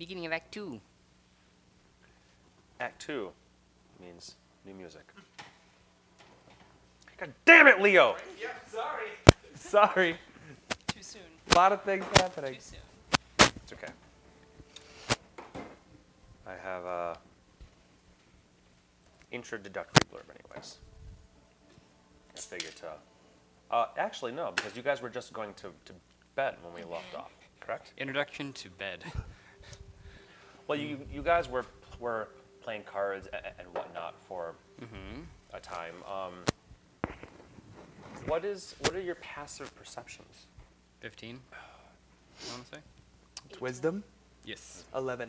Beginning of Act Two. Act two means new music. God damn it, Leo! Yep, sorry. Sorry. Too soon. A lot of things happening. Too soon. It's okay. I have a introductory blurb, anyways. I figured to. Uh, actually, no, because you guys were just going to, to bed when we left off, correct? Introduction to bed. Well, you you guys were were playing cards and, and whatnot for Mm-hmm. a time. Um, what is what are your passive perceptions? Fifteen. I want to say. It's wisdom. Yes. 11.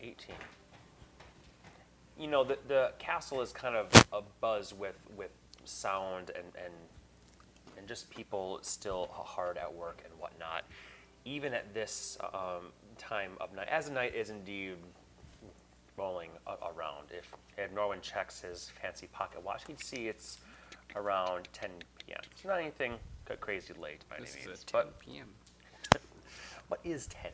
18. You know, the, the castle is kind of a buzz with, with sound and, and, and just people still hard at work and whatnot. Even at this um, time of night, as the night is indeed rolling a- around. If, if Norwin checks his fancy pocket watch, he'd see it's around 10 p.m. It's not anything crazy late by This any is means. at 10 But p.m. what is 10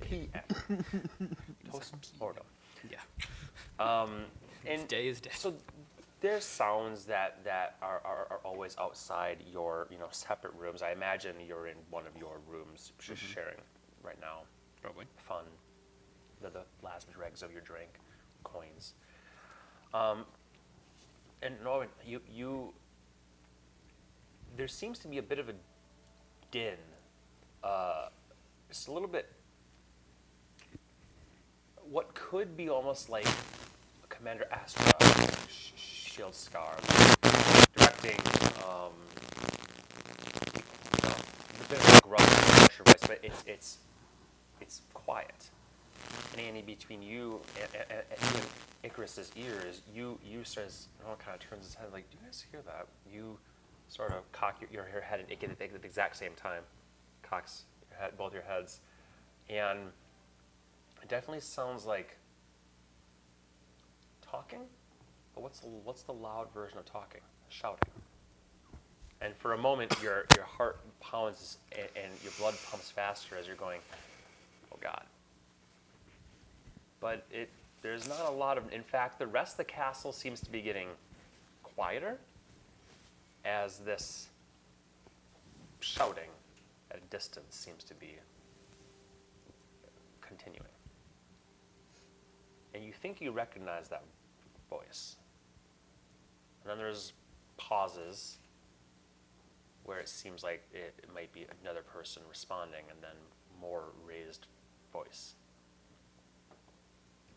p.m.? Post-mortem. Yeah. Um, and Day is day. so there's sounds that that are, are, are always outside your you know separate rooms. I imagine you're in one of your rooms just sharing right now. Probably. Fun. The, the last dregs of your drink, coins. Um, and Norman, you you. There seems to be a bit of a din. Uh, it's a little bit. What could be almost like Commander Astra sh- Shield Scar directing um, bit of a voice, but it's it's it's quiet. And Annie, between you and, and, and Icarus's ears, you you says Noah kind of turns his head like, "Do you guys hear that?" You sort of cock your, your, your head and Icarus at the exact same time, cocks your head, both your heads, and it definitely sounds like talking, but what's the, what's the loud version of talking? Shouting. And for a moment, your, your heart pounds and, and your blood pumps faster as you're going, oh God. But it, there's not a lot of, in fact, the rest of the castle seems to be getting quieter as this shouting at a distance seems to be continuing. And you think you recognize that voice. And then there's pauses where it seems like it, it might be another person responding, and then more raised voice.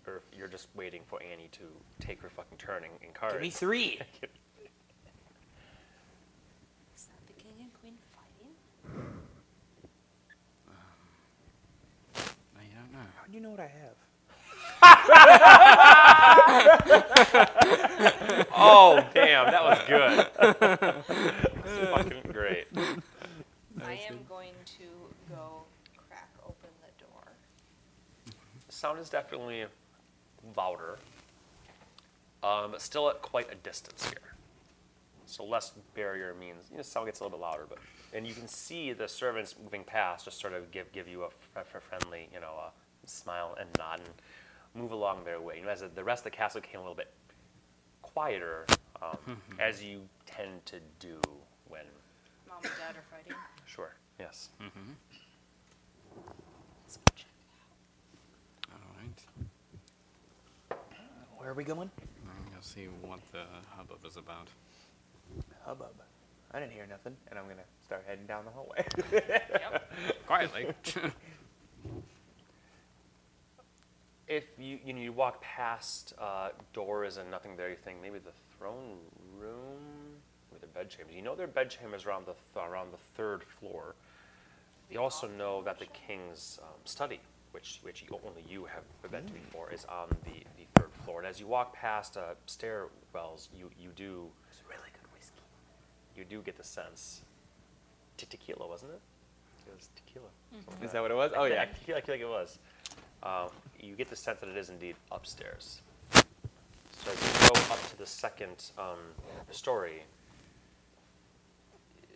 Or if you're just waiting for Annie to take her fucking turn in, in cards. Give me three. Is that the king and queen fighting? Um, I don't know. How do you know what I have? oh, damn, that was good. That's fucking great. I am going to go crack open the door. Sound is definitely louder, um, but still at quite a distance here. So less barrier means you know sound gets a little bit louder, but and you can see the servants moving past just sort of give give you a, f- a friendly you know a smile and nod and move along their way. You know, as the rest of the castle became a little bit quieter, um, as you tend to do when Mom and dad are fighting. sure yes. Mm-hmm. Let's go check it All right. Where are we going? I'm gonna see what the hubbub is about. Hubbub. I didn't hear nothing, and I'm gonna start heading down the hallway. Yep. Quietly. If you you know you walk past uh, doors and nothing there, you think maybe the throne room or the bedchambers. You know there are bedchambers around the th- around the third floor. You also know that the king's um, study, which which you, only you have been to before, is on the, the third floor. And as you walk past uh, stairwells, you you do It's really good whiskey. you do get the sense. Te- Tequila, wasn't it? It was tequila. something Is that what it was? Oh yeah. I feel like, I feel like it was. Um, you get the sense that it is indeed upstairs. So as you go up to the second um, story,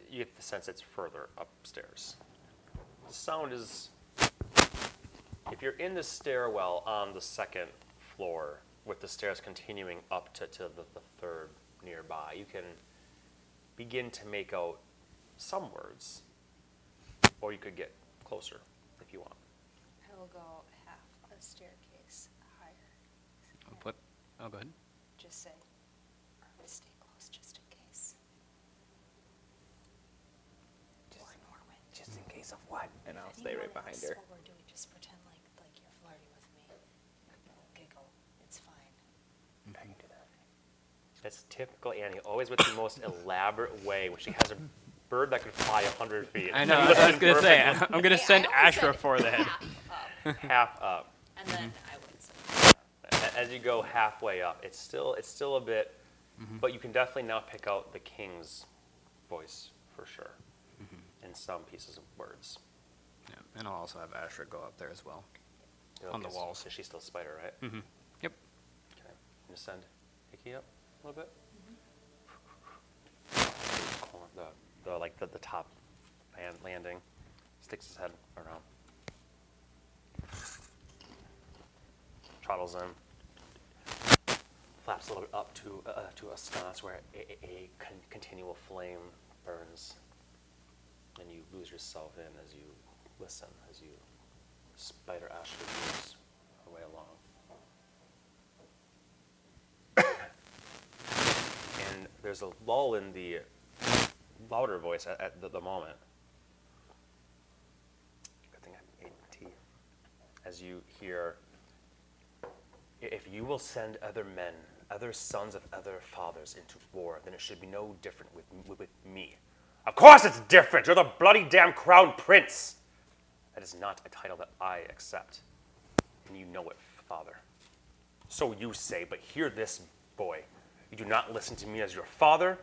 you get the sense it's further upstairs. The sound is If you're in the stairwell on the second floor, with the stairs continuing up to, to the, the third nearby, you can begin to make out some words, or you could get closer if you want. I will go half a staircase higher. I'll put, oh, go ahead. Just say, or I'm gonna stay close just in case. Just Or Norwin. Just in case of what? And I'll stay right behind asks her. What we're doing, just pretend like, like you're flirting with me. Giggle, it's fine. I can do that. It's typical Annie, always with the most elaborate way, when she has a bird that could fly 100 feet. I know. I was gonna say I'm gonna Hey, send only Ashra for that. half up, half up. And then mm-hmm. I would send. A- As you go halfway up, it's still it's still a bit, mm-hmm. but you can definitely now pick out the king's voice for sure, mm-hmm. in some pieces of words. Yeah, and I'll also have Ashra go up there as well. On the Okay, so- walls. So she's still a spider, right? Mm-hmm. Yep. Okay. And just send Hickey up a little bit. The, the like the, the top land, landing, sticks his head around. Trottles in. Flaps a little bit up to uh, to a sconce where a, a, a con- continual flame burns, and you lose yourself in as you listen, as you spider Ashley moves her way along. and there's a lull in the louder voice at, at the, the moment. Good thing I made tea. As you hear, if you will send other men, other sons of other fathers into war, then it should be no different with, with, with me. Of course it's different! You're the bloody damn crown prince! That is not a title that I accept. And you know it, father. So you say, but hear this, boy. You do not listen to me as your father.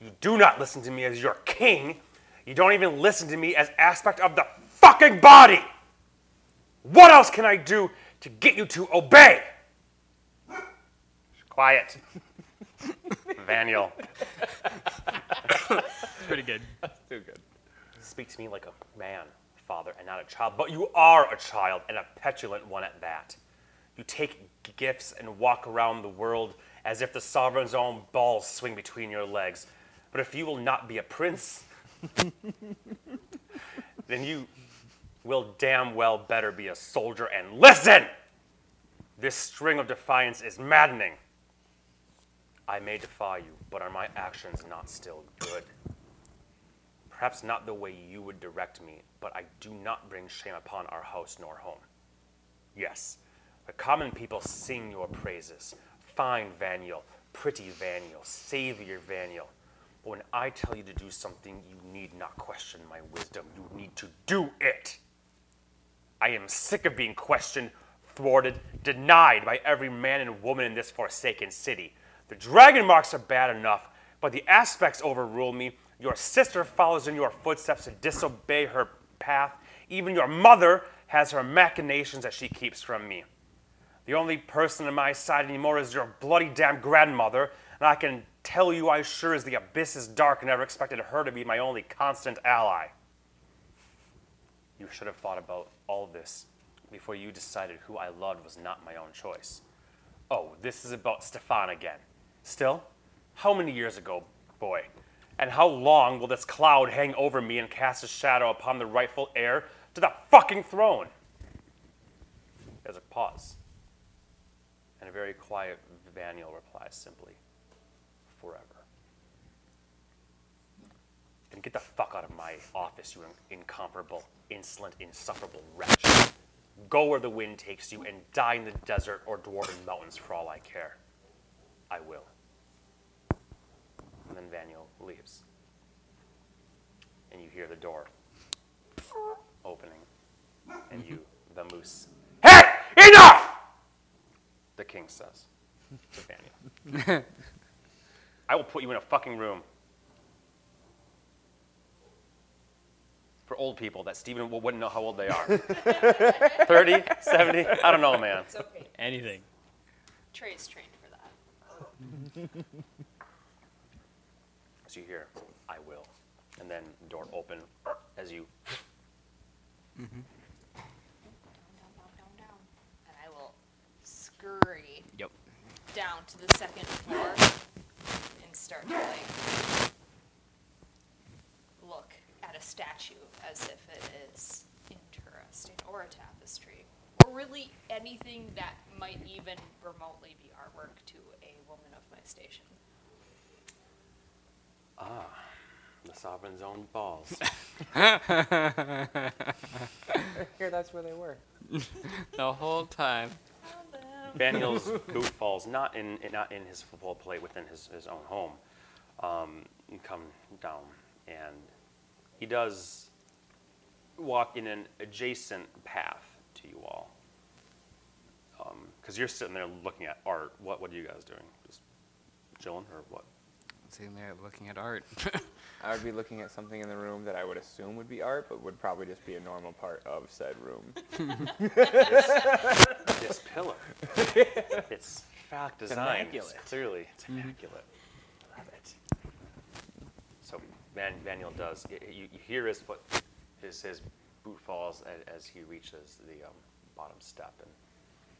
You do not listen to me as your king. You don't even listen to me as aspect of the fucking body. What else can I do to get you to obey? Quiet. Vaniel, It's Pretty good. That's Too good. speak to me like a man, father, and not a child. But you are a child, and a petulant one at that. You take gifts and walk around the world as if the sovereign's own balls swing between your legs. But if you will not be a prince, then you will damn well better be a soldier and listen! This string of defiance is maddening. I may defy you, but are my actions not still good? Perhaps not the way you would direct me, but I do not bring shame upon our house nor home. Yes, the common people sing your praises. Fine Vaniel, pretty Vaniel, savior Vaniel. But when I tell you to do something, you need not question my wisdom. You need to do it. I am sick of being questioned, thwarted, denied by every man and woman in this forsaken city. The dragon marks are bad enough, but the aspects overrule me. Your sister follows in your footsteps to disobey her path. Even your mother has her machinations that she keeps from me. The only person on my side anymore is your bloody damn grandmother, and I can tell you I sure as the abyss is dark never expected her to be my only constant ally. You should have thought about all this before you decided who I loved was not my own choice. Oh, this is about Stefan again. Still, how many years ago, boy? And how long will this cloud hang over me and cast a shadow upon the rightful heir to the fucking throne? There's a pause. And a very quiet Vaniel replies simply, forever. Then get the fuck out of my office, you in- incomparable, insolent, insufferable wretch. Go where the wind takes you and die in the desert or dwarven mountains for all I care. I will. And then Vaniel leaves. And you hear the door opening. And you, the moose, Hey! Enough! The king says to Vaniel. I will put you in a fucking room. For old people that Stephen wouldn't know how old they are. 30, 70, I don't know, man. it's okay. Anything. Trey's trained for that. So you hear, I will. And then the door open as you Down, down, down, down, down. To the second floor and start to like look at a statue as if it is interesting, or a tapestry, or really anything that might even remotely be artwork to a woman of my station. Ah, the sovereign's own balls. Here, that's where they were. The whole time. Vaniel's boot falls not in, not in his football plate within his, his own home. Um, and come down, and he does walk in an adjacent path to you all. Because you're sitting there looking at art. What what are you guys doing? Just chilling or what? Sitting there looking at art. I would be looking at something in the room that I would assume would be art, but would probably just be a normal part of said room. This pillar. it's fact It's design. immaculate. Clearly, it's immaculate. Love it. So Van, Vaniel does. y- You, you hear his foot, his his boot falls as, as he reaches the um, bottom step and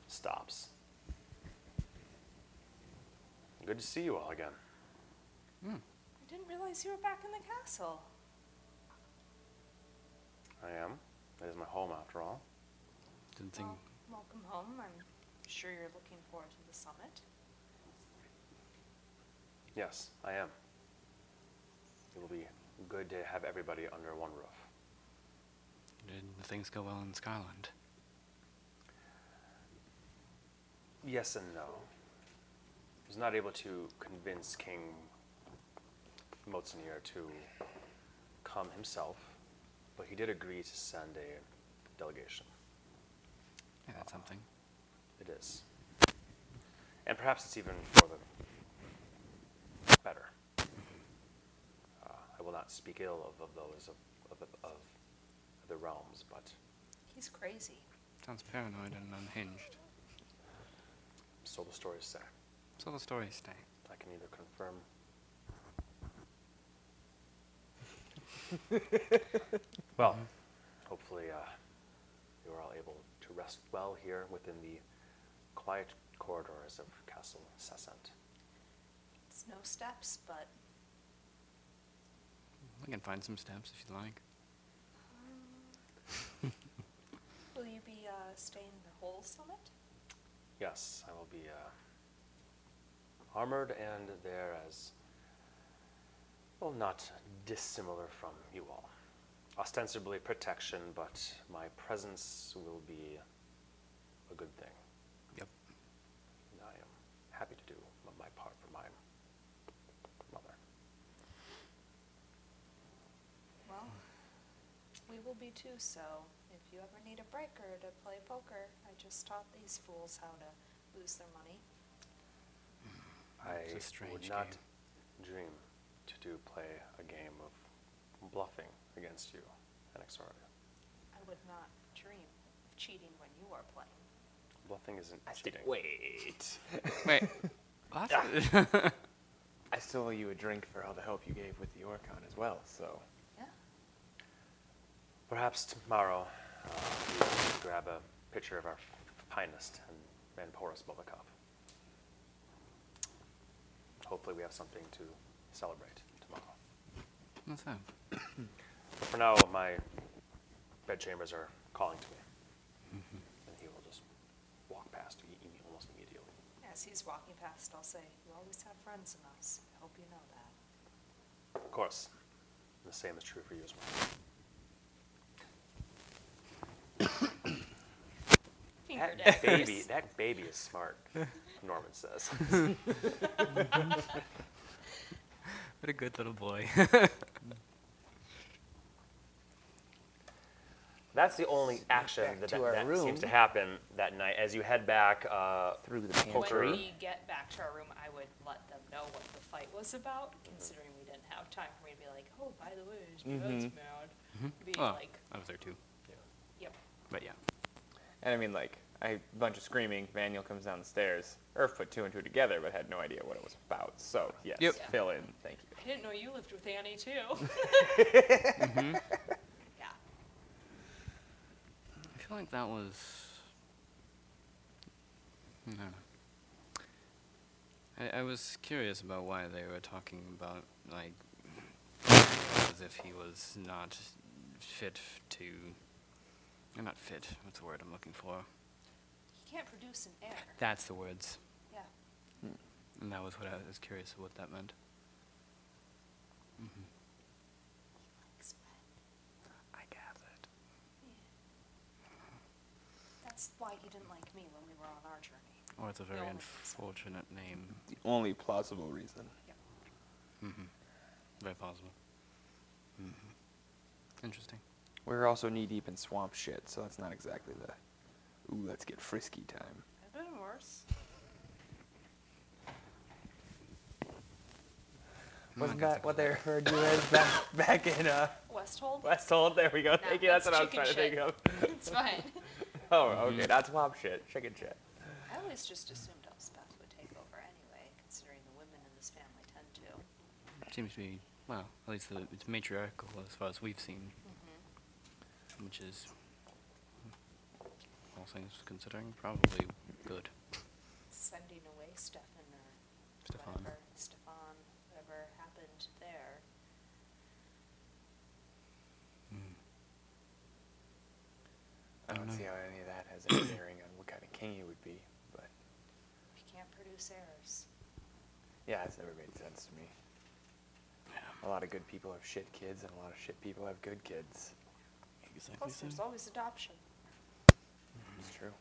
stops. Good to see you all again. I didn't realize you were back in the castle. I am. It is my home after all. Didn't think. Well, welcome home. I'm sure you're looking forward to the summit. Yes, I am. It will be good to have everybody under one roof. Did the things go well in Scotland? Yes and no. I was not able to convince King Motsunir to come himself, but he did agree to send a delegation. Yeah, that's something. It is. And perhaps it's even for the better. Uh, I will not speak ill of, of those of, of, of the realms, but He's crazy. Sounds paranoid and unhinged. so the stories say. So the stories stay. I can either confirm. well, hopefully, uh, you are all able to rest well here within the quiet corridors of Castle Sassant. It's no steps, but We can find some steps if you'd like. will you be uh, staying the whole summit? Yes, I will be uh, armored and there as, well, not dissimilar from you all. Ostensibly protection, but my presence will be a good thing. Yep. And I am happy to do my part for my mother. Well, we will be too, so if you ever need a breaker to play poker, I just taught these fools how to lose their money. I It's a would strange not game. dream to do play a game of bluffing against you, and Anaxaria. I would not dream of cheating when you are playing. Bluffing isn't cheating. Wait. Wait. What? I still owe you a drink for all the help you gave with the Orcon as well, so. Yeah. Perhaps tomorrow uh, we will grab a picture of our f- finest and, and pour us both a cup. Hopefully, we have something to celebrate tomorrow. What's that? But for now, my bedchambers are calling to me, mm-hmm. and he will just walk past you e- almost immediately. As he's walking past, I'll say, You always have friends in us. I hope you know that. Of course, the same is true for you as well. Finger That daggers. baby, that baby is smart. Norman says. What a good little boy. That's the only action back that, to that, our that seems to happen that night as you head back. Uh, Through the When pantry. we get back to our room, I would let them know what the fight was about, considering we didn't have time for me to be like, oh, by the way, his dad's Mhm. mad. Be oh, like, I was there too. yep. But yeah. And I mean, like, I a bunch of screaming. Manuel comes down the stairs. Irv put two and two together, but had no idea what it was about. So yes, Yep. Yeah. fill in. Thank you. I didn't know you lived with Annie too. Mm-hmm. Yeah. I feel like that was. No. I, I was curious about why they were talking about, like, as if he was not fit to. Not fit, what's the word I'm looking for? He can't produce an heir. That's the words. Yeah. And that was what I was curious of what that meant. Mm-hmm. I gathered. That's why he didn't like me when we were on our journey. Or it's a very only reason. unfortunate name. The only plausible reason. Mm-hmm. Very possible. Mm-hmm. Interesting. We're also knee deep in swamp shit, so that's not exactly the. Ooh, let's get frisky time. I've been worse. Wasn't that what they referred to as back, back in uh, Westhold? Westhold? There we go. Thank you. That's, that's what I was trying chicken to think of. it's fine. oh, okay. Not swamp shit. Chicken shit. I always just assumed Elspeth would take over anyway, considering the women in this family tend to. Seems to be, well, at least the, it's matriarchal as far as we've seen, Mm-hmm. which is, all things considering, probably good. Sending away Stefan or Stefan. whatever, Stefan, whatever happened there. Hmm. I don't don't see how any of that has any bearing on what kind of king he would be, but He can't produce heirs. yeah, it's never made sense to me. A lot of good people have shit kids, and a lot of shit people have good kids. Exactly. Plus, there's always adoption. It's true.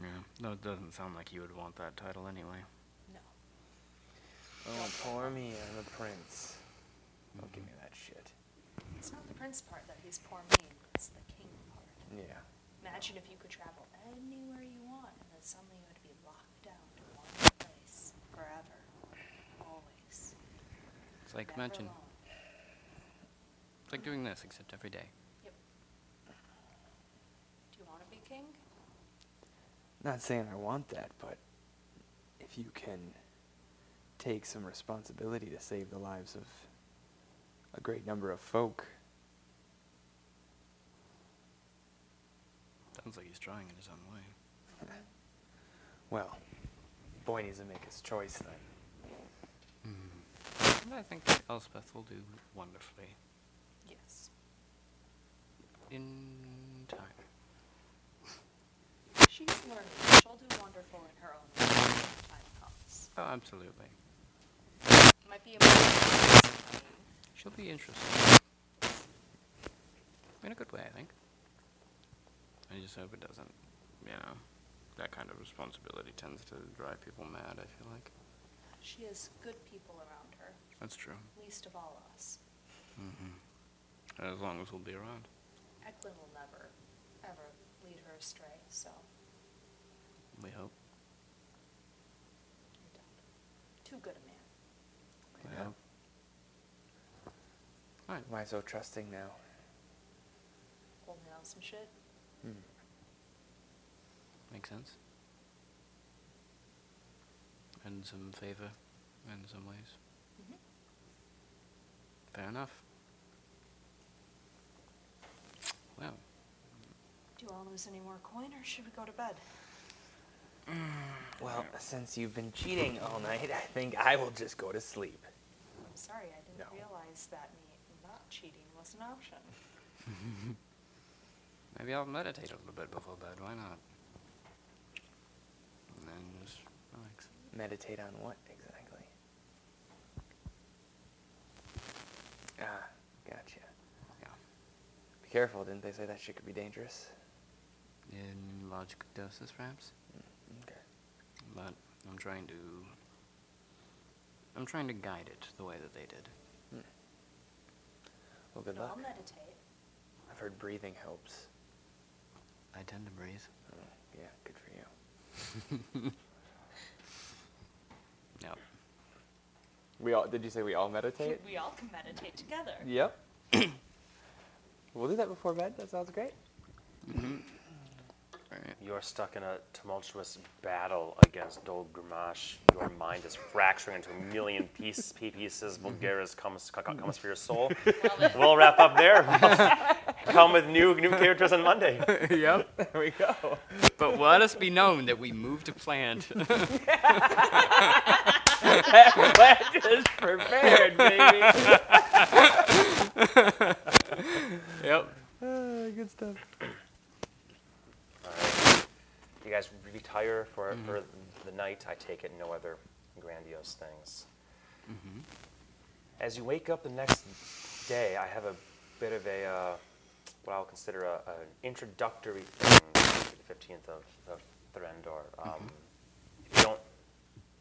Yeah, no, it doesn't sound like you would want that title anyway. No. Oh, poor me, I'm a prince. Don't give mm-hmm. me that shit. It's not the prince part that he's poor me. it's the king part. Yeah. Imagine if you could travel anywhere you want and then suddenly you would be locked down to one place forever. Always. It's like, Never imagine, alone. it's like doing this, except every day. Yep. Do you want to be king? Not saying I want that, but if you can take some responsibility to save the lives of a great number of folk, Sounds like he's trying in his own way. well, Boy needs to make his choice then. Hmm. And I think Elspeth will do wonderfully Yes. in time. She's learning. She'll do wonderful in her own way when the time comes. Oh, absolutely. Might be a She'll be interesting. In a good way, I think. I just hope it doesn't, you know, that kind of responsibility tends to drive people mad, I feel like. She has good people around her, That's true. least of all us. Mm-hmm. As long as we'll be around. Eklund will never, ever lead her astray, so We hope. I doubt it. Too good a man. We Yeah. hope. Alright. Am I so trusting now? Holding on some shit. Hmm. Makes sense. And some favor in some ways. Mhm. Fair enough. Well, Do you want to lose any more coin, or should we go to bed? Well, since you've been cheating all night, I think I will just go to sleep. I'm sorry, I didn't No. realize that me not cheating was an option. maybe I'll meditate a little bit before bed. Why not? And then just relax. Meditate on what exactly? Ah, gotcha. Yeah. Be careful, didn't they say that shit could be dangerous? In large doses, perhaps. Mm, Okay. But I'm trying to. I'm trying to guide it the way that they did. Hmm. Well, good No, I'll meditate. I've heard breathing helps. I tend to breathe. Oh, yeah, good for you. Yep. We all did you say we all meditate? We all can meditate together. Yep. we'll do that before bed. That sounds great. Mm-hmm. Alright. You're stuck in a tumultuous battle against Dol Grimash. Your mind is fracturing into a million pieces, mm-hmm. pieces. Vulgaris comes, comes for your soul. We'll wrap up there. come with new new characters on Monday. yep. There we go. But let us be known that we moved to plant. Pledge is prepared, baby. yep. good stuff. All right. You guys retire for for the night. I take it no other grandiose things. As you wake up the next day, I have a bit of a uh, what I'll consider a, an introductory thing to the fifteenth of, of Threndor. Um, If you don't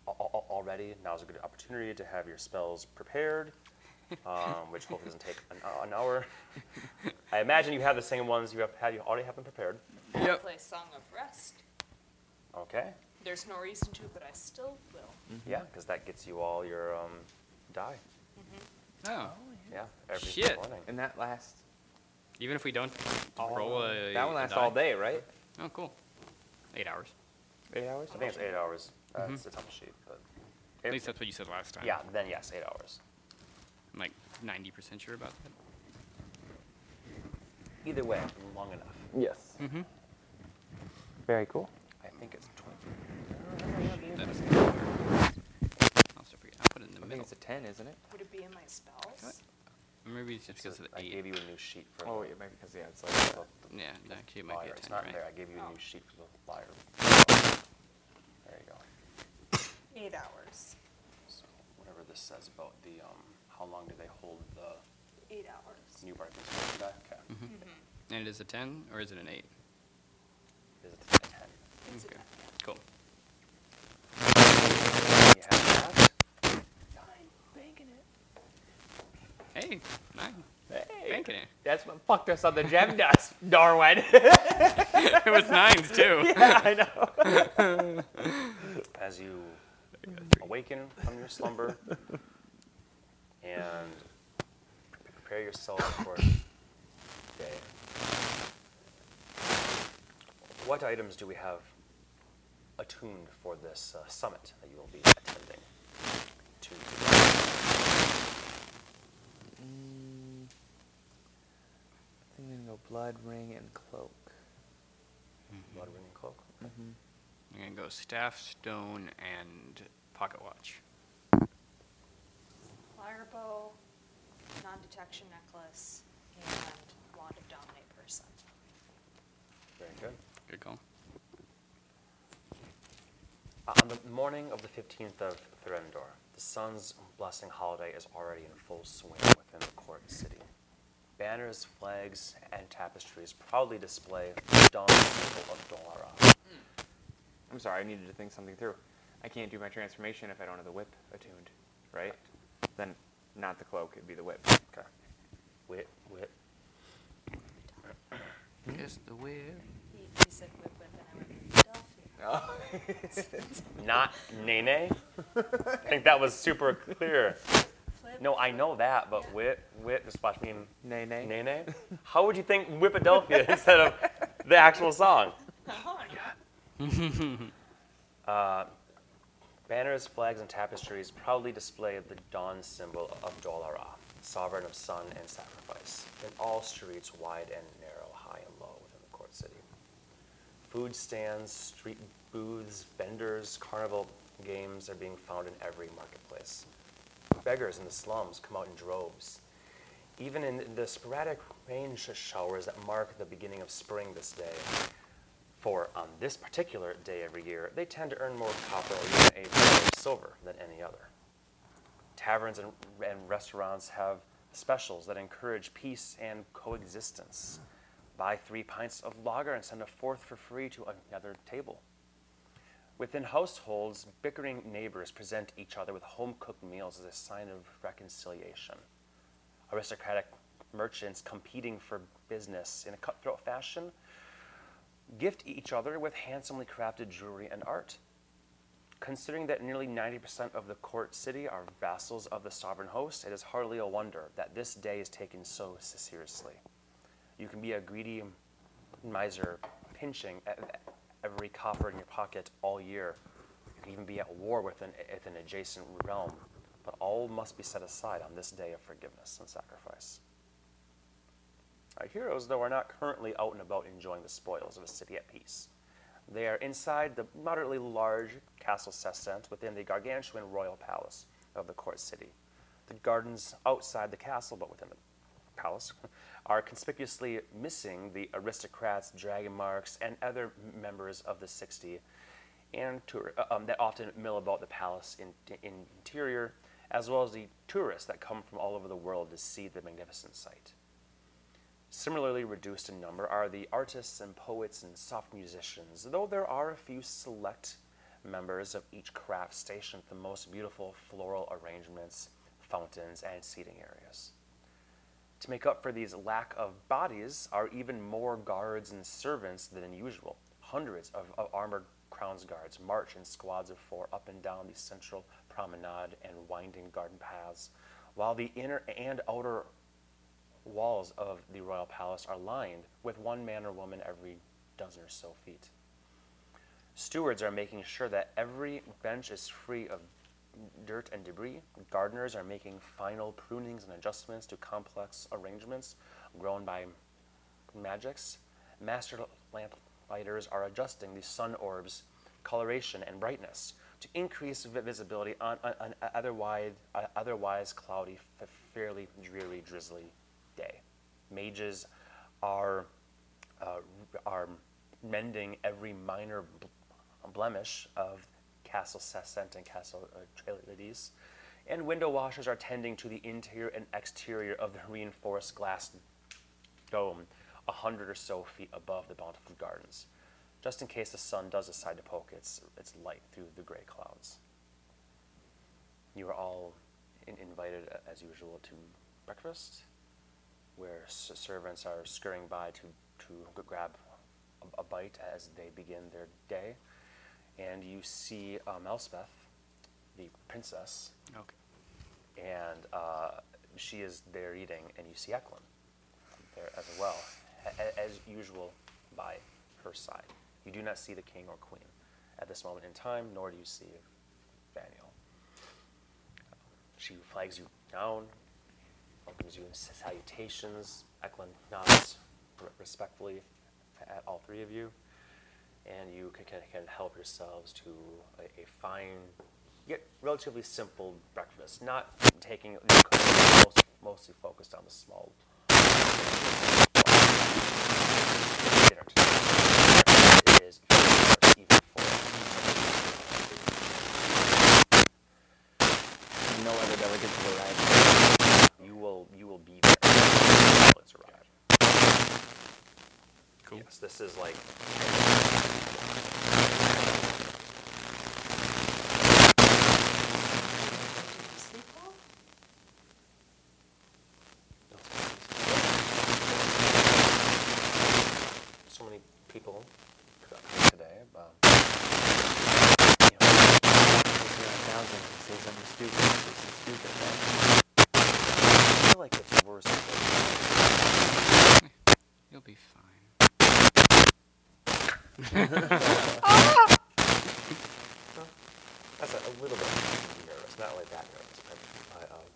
al- al- already, now's a good opportunity to have your spells prepared, um, which hopefully doesn't take an, an hour. I imagine you have the same ones you have had. You already have them prepared. Yep. Play Song of Rest. Okay. There's no reason to, but I still will. Yeah, because that gets you all your um, die. Oh. Yeah, every Shit. morning. And that lasts. Even if we don't Oh, roll a. That one a lasts die? all day, right? Oh, cool. Eight hours. Eight hours. I think it's eight hours. That's it's on the sheet, but At least that's what you said last time. yeah, then yes, eight hours. I'm like 90% sure about that. Either way, long enough. Yes. Mm-hmm. Very cool. I think it's twenty. That's I'll start forgetting. I'll put it in the I think middle. it's a ten, isn't it? Would it be in my spells? Maybe it's just because of the I eight. gave you a new sheet for. Oh, yeah, maybe because yeah, it's like. the, the Yeah, actually it might be lyre. a It's 10, not right? there. I gave you a new sheet for the lyre. There you go. Eight hours. So whatever this says about the um, how long do they hold the Eight hours. new Barkman's First die? Okay. And it is a 10 or is it an 8? Is it a ten? It's Okay. Cool. You have that. Hey, nine. Hey, Banking it. that's what fucked us on the gem dust, Darwin. it was nines too. yeah, I know. as you awaken from your slumber and prepare yourself for day. What items do we have attuned for this uh, summit that you will be attending? To Mm, I think I'm gonna go blood, ring, and cloak. Blood Ring and Cloak. Mm-hmm. I'm gonna go staff, stone, and pocket watch. Fire bow, non-detection necklace, and wand of dominate person. Very good. Good call. On the morning of the 15th of Threndor, the sun's blessing holiday is already in full swing within the court city. Banners, flags, and tapestries proudly display the dawn symbol of Dolara. I'm sorry, I needed to think something through. I can't do my transformation if I don't have the whip attuned, right? Then not the cloak, it'd be the whip. Okay. Whip, wit. It's the whip. He, he said whip whip and I went Philadelphia. Oh. Not Nene. I think that was super clear. No, I know that, but Yeah. wit, wit, just watch me in nay, nay. Nene. How would you think Whipadelphia instead of the actual song? Oh, Uh, banners, flags, and tapestries proudly display the dawn symbol of Dolara, sovereign of sun and sacrifice, in all streets wide and narrow, high and low within the court city. Food stands, street booths, vendors, carnival games are being found in every marketplace. Beggars in the slums come out in droves. Even in the sporadic rain showers that mark the beginning of spring this day, for on this particular day every year, they tend to earn more copper or even a silver than any other. Taverns and, and restaurants have specials that encourage peace and coexistence. Buy three pints of lager and send a fourth for free to another table. Within households, bickering neighbors present each other with home cooked meals as a sign of reconciliation. Aristocratic merchants competing for business in a cutthroat fashion gift each other with handsomely crafted jewelry and art. Considering that nearly 90% of the court city are vassals of the sovereign host, it is hardly a wonder that this day is taken so seriously. You can be a greedy miser pinching every copper in your pocket all year. You can even be at war with an, with an adjacent realm, but all must be set aside on this day of forgiveness and sacrifice. Our heroes, though, are not currently out and about enjoying the spoils of a city at peace. They are inside the moderately large Castle Sessent within the gargantuan royal palace of the court city. The gardens outside the castle, but within the palace, are conspicuously missing the aristocrats, dragon marks, and other members of the 60 and tour- uh, um, that often mill about the palace in, in interior, as well as the tourists that come from all over the world to see the magnificent sight. Similarly reduced in number are the artists and poets and soft musicians, though there are a few select members of each craft stationed at the most beautiful floral arrangements, fountains, and seating areas. To make up for these lack of bodies are even more guards and servants than usual. Hundreds of, of armored crowns guards march in squads of four up and down the central promenade and winding garden paths, while the inner and outer walls of the royal palace are lined with one man or woman every dozen or so feet. Stewards are making sure that every bench is free of dirt and debris. Gardeners are making final prunings and adjustments to complex arrangements grown by magics. Master lamp lighters are adjusting the sun orb's coloration and brightness to increase visibility on an otherwise, uh, otherwise cloudy, fairly dreary, drizzly day. Mages are uh, are mending every minor bl- blemish of Castle Sessent and Castle uh, and window washers are tending to the interior and exterior of the reinforced glass dome, a hundred or so feet above the bountiful gardens, just in case the sun does decide to poke its, its light through the gray clouds. You are all in- invited, as usual, to breakfast, where s- servants are scurrying by to, to grab a, a bite as they begin their day. And you see um, Elspeth, the princess, Okay. and uh, she is there eating, and you see Eklund there as well, a- as usual by her side. You do not see the king or queen at this moment in time, nor do you see Vaniel. She flags you down, welcomes you in salutations. Eklund nods r- respectfully at all three of you, and you can, can, can help yourselves to a, a fine, yet relatively simple breakfast. Not taking most, mostly focused on the small No other delegates. you will you will be there when bullets arrive. Cool. Yes, this is like Did you sleep well? so many people coming today. Um, you know, If you're a thousand and say something stupid, say something stupid, right? I feel like it's worse. than- You'll be fine. That's a, a little bit nervous, not like that nervous, but I, um,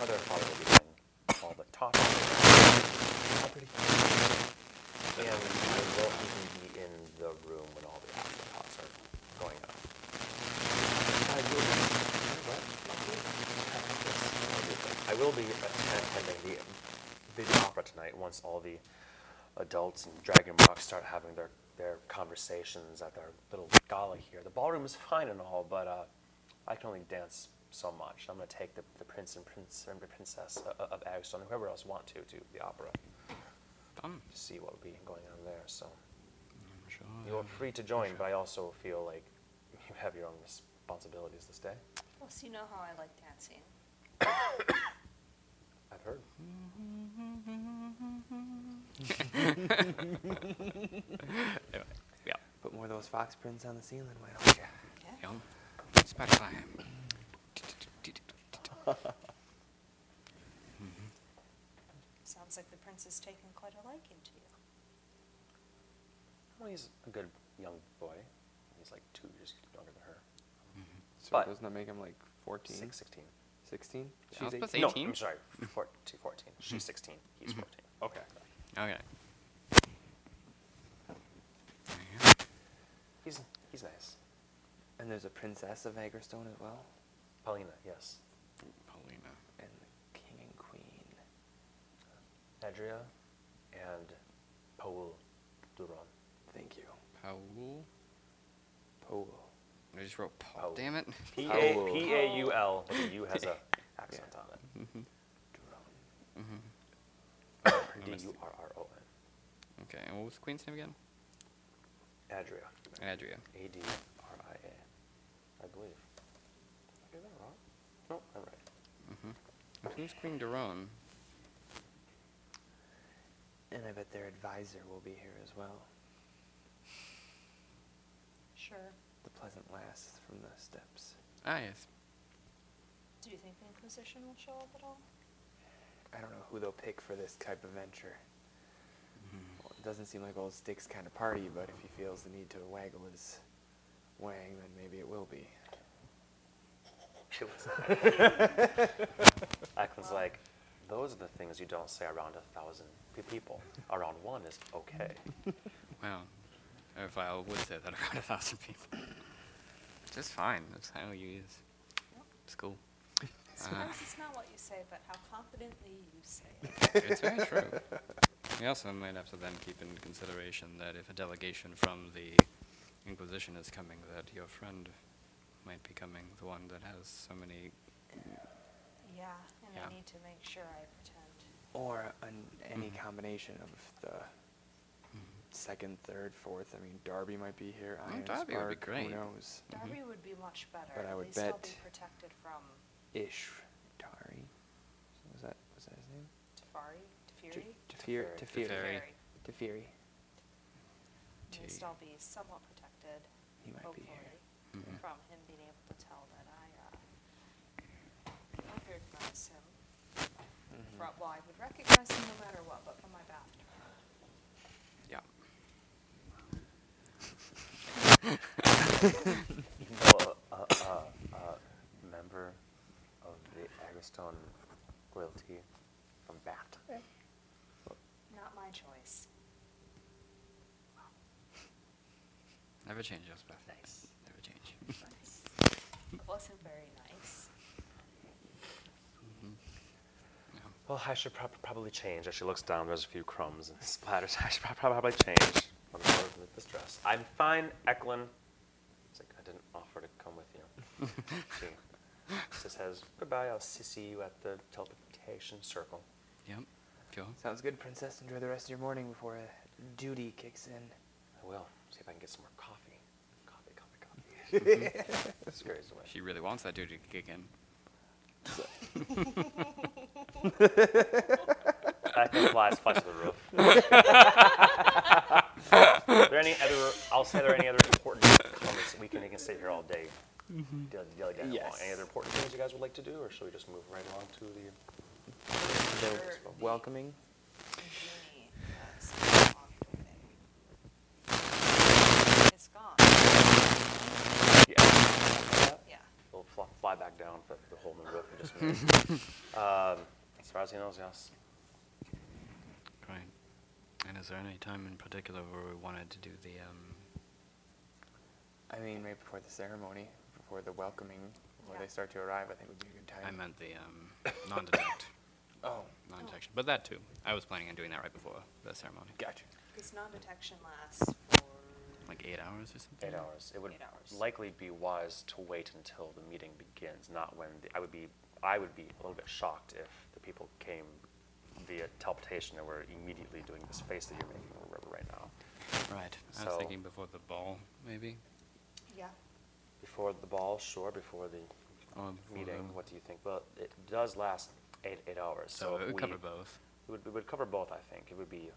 mother and father will be doing all the talking. Pretty And I won't even be in the room when all the after talks are going on. I will be. I will be attending the, the opera tonight once all the adults and Dragon Rock start having their, their conversations at their little gala here. The ballroom is fine and all, but uh, I can only dance so much. I'm going to take the, the prince and prince and princess of, of Agstone and whoever else want to to the opera Fun. to see what would be going on there. So sure. you're free to join, sure. but I also feel like you have your own responsibilities this day. Well, so you know how I like dancing. I've heard. Anyway, yeah. Put more of those fox prints on the ceiling, why don't you? Yeah. Yum. Spotify. Sounds like the prince has taken quite a liking to you. Well, he's a good young boy. He's like two years younger than her. So But- doesn't that make him like 14? Six, 16. 16? Yeah, I was She's about to 18. say No, 18? I'm sorry, 14. 14. She's mm-hmm. 16. He's mm-hmm. 14. Okay. Okay. He's he's nice. And there's a princess of Agrestone as well, Paulina, yes. Paulina. and the king and queen. Adria and Paul Duron. Thank you. Paul. Paul. I just wrote Paul. Paul. Damn it. P A Paul. P A U L, but the U has a accent Yeah. on it. Mm-hmm. Mm-hmm. Missed U it. R R O N. Okay, and what was the queen's name again? Adria. Adria. A D R I A. I believe. Did I get that wrong? No, I'm right. Mm-hmm. And who's Queen Duron? And I bet their advisor will be here as well. Sure. The pleasant lass from the steps. Ah, yes. Do you think the Inquisition will show up at all? I don't know who they'll pick for this type of venture. Well, it doesn't seem like old Stick's kind of party, but if he feels the need to waggle his wang, then maybe it will be. She was. Eklund's like, those are the things you don't say around a thousand pe- people. Around one is okay. Wow. If I would say that around a thousand people. Just fine. That's how you use. It's cool. Sometimes uh, it's not what you say, but how confidently you say it. It's very true. We also might have to then keep in consideration that if a delegation from the Inquisition is coming, that your friend might be coming, the one that has so many. Yeah, and Yeah. I need to make sure I pretend. Or an, any Mhm. combination of the second, third, fourth. I mean, Darby might be here. Oh, Iron Darby would be Spark, great. Who knows? Darby would be much better. But I At would least I'll bet- be protected from Ish. Tari. Was that was that his name? Tefari, Teferi, Teferi. Teferi. Teferi. Teferi. Teferi. At least T. I'll be somewhat protected, He might be hopefully, here. Mhm. from him being able to tell that I, uh, don't recognize him. Mhm. From, well, I would recognize him no matter what, but from my bathroom. Yeah. Even though a, a, a, a member of the Agrestone royalty from Bat. Not my choice. Never change, Elspeth. Nice. Never change. It wasn't very nice. Mhm. Yeah. Well, I should prob- probably change. As she looks down, there's a few crumbs and splatters. I should prob- probably change. I'm this dress. I'm fine, Eklund. It's like, I didn't offer to come with you. she just says, goodbye, I'll see see you at the teleportation circle. Yep. Cool. Sounds good, princess. Enjoy the rest of your morning before uh, duty kicks in. I will. See if I can get some more coffee. Mm-hmm. Away. She really wants that dude to kick in. Eklund flies, flies to the roof. are there any other, I'll say, are there any other important comments? We can, we can stay here all day. Dilly, dilly, dally along. Yes. Any other important things you guys would like to do, or should we just move right along to the? The Sure. welcoming. Genie has walked away. It's gone. Yeah. Yeah. We'll fly, fly back down for the whole new roof we just made. um, as far as he knows, yes. Great. And is there any time in particular where we wanted to do the um? I mean, right before the ceremony, before the welcoming, before Yeah. they start to arrive, I think would be a good time. I meant the um non-detect, Oh, non-detection, but that too. I was planning on doing that right before the ceremony, gotcha. Because non-detection lasts for. Like eight hours or something. Eight hours. It would Eight hours. likely be wise to wait until the meeting begins, not when the, I would be. I would be a little bit shocked if the people came via teleportation and were immediately doing this face that you're making r- right now. Right. I was So- thinking before the ball, maybe. Yeah. Before the ball, sure. Before the Or before meeting, the- what do you think? Well, it does last eight eight hours. So, So, it would we, cover both. It would, it would cover both, I think. It would be.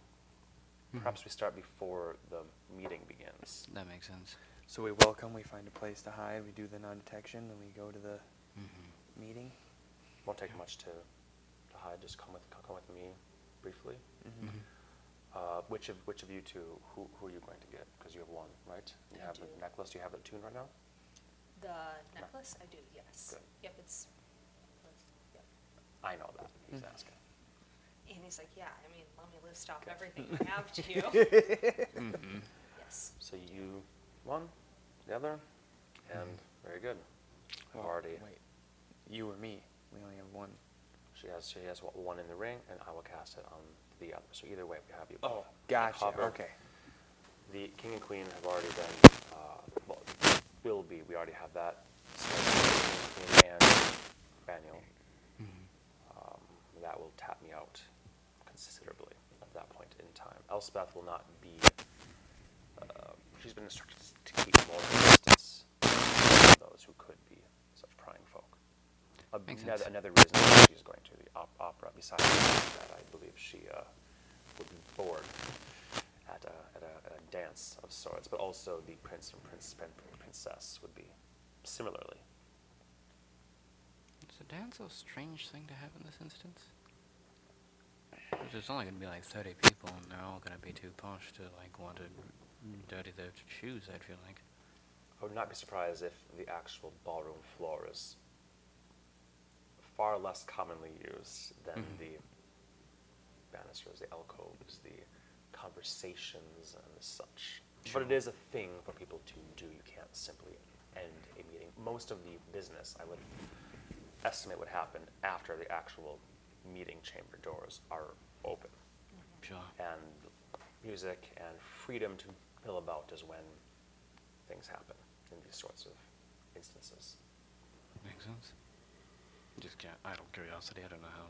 Mhm. Perhaps we start before the meeting begins. That makes sense. So we welcome, we find a place to hide, we do the non-detection, and we go to the Mm-hmm. meeting. Won't take much to, to hide. Just come with come with me, briefly. Mhm. Mhm. Uh, which of which of you two? Who, who are you going to get? Because you have one, right? You I have do. the necklace. Do you have it tuned right now? The necklace, I do, yes. Good. Yep, it's, yep. I know that. He's Mm. asking. And he's like, yeah, I mean, let me list off everything I have to you. Mm-hmm. Yes. So you one, the other, and very good. I've Well, already. Wait, you or me? We only have one. She has she has one in the ring, and I will cast it on the other. So either way, we have you. Oh, both gotcha. covered. Okay. The king and queen have already been, uh, well, will be. We already have that. scheduled, King and Daniel. Um, that will tap me out considerably at that point in time. Elspeth will not be. Uh, she's been instructed to keep more distance from those who could be such prying folk. Another, another reason why she's going to the op- opera, besides that, I believe she uh, would be bored at a, at, a, at a dance of sorts, but also the prince and prince princess would be similarly. Is a dance a strange thing to have in this instance? There's only gonna be like 30 people, and they're all gonna be too posh to like want to dirty their shoes. I feel like. I would not be surprised if the actual ballroom floor is far less commonly used than Mhm. the banisters, the alcoves, the conversations, and the such. But it is a thing for people to do. You can't simply end a meeting. Most of the business, I would estimate, would happen after the actual meeting chamber doors are open Sure. and music and freedom to mill about is when things happen in these sorts of instances. Makes sense. Just ca- idle curiosity. I don't know how.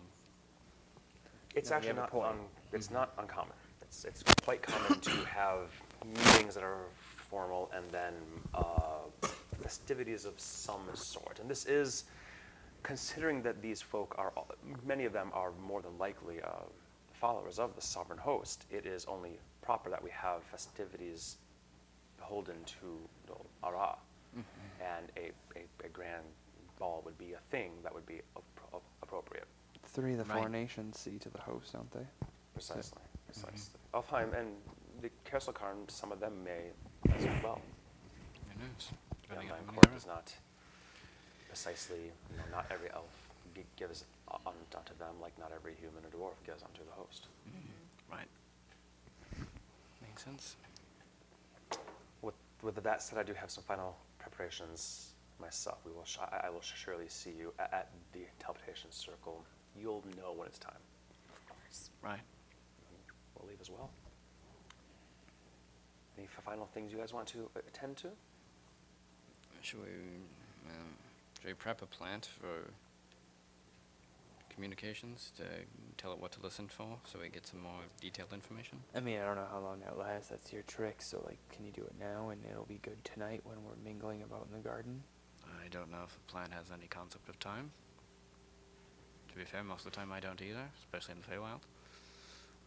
It's actually not un, it's not uncommon. It's it's quite common to have meetings that are formal and then uh, festivities of some sort. And this is considering that these folk are all- many of them are more than likely uh, followers of the sovereign host. It is only proper that we have festivities beholden to the Ara, and a, a, a grand ball would be a thing that would be appro- appropriate. Three of the four nations see to the host, don't they? Precisely, precisely. Alfheim and the Kerselkarn, some of them may as well. Who knows? Depending on Alfheim court there is are. not precisely, you know, not every elf gi- gives u- unto them like not every human or dwarf gives unto the host. Right. Makes sense. With, with that said, I do have some final preparations myself. We will sh- I, I will surely see you at, at the teleportation circle. You'll know when it's time. Of course. Right. We'll leave as well. Any final things you guys want to attend to? Should we, um, should we prep a plant for communications to tell it what to listen for, so we get some more detailed information? I mean, I don't know how long that lasts. That's your trick. So, like, can you do it now and it'll be good tonight when we're mingling about in the garden? I don't know if a plant has any concept of time. To be fair, most of the time I don't either, especially in the Feywild.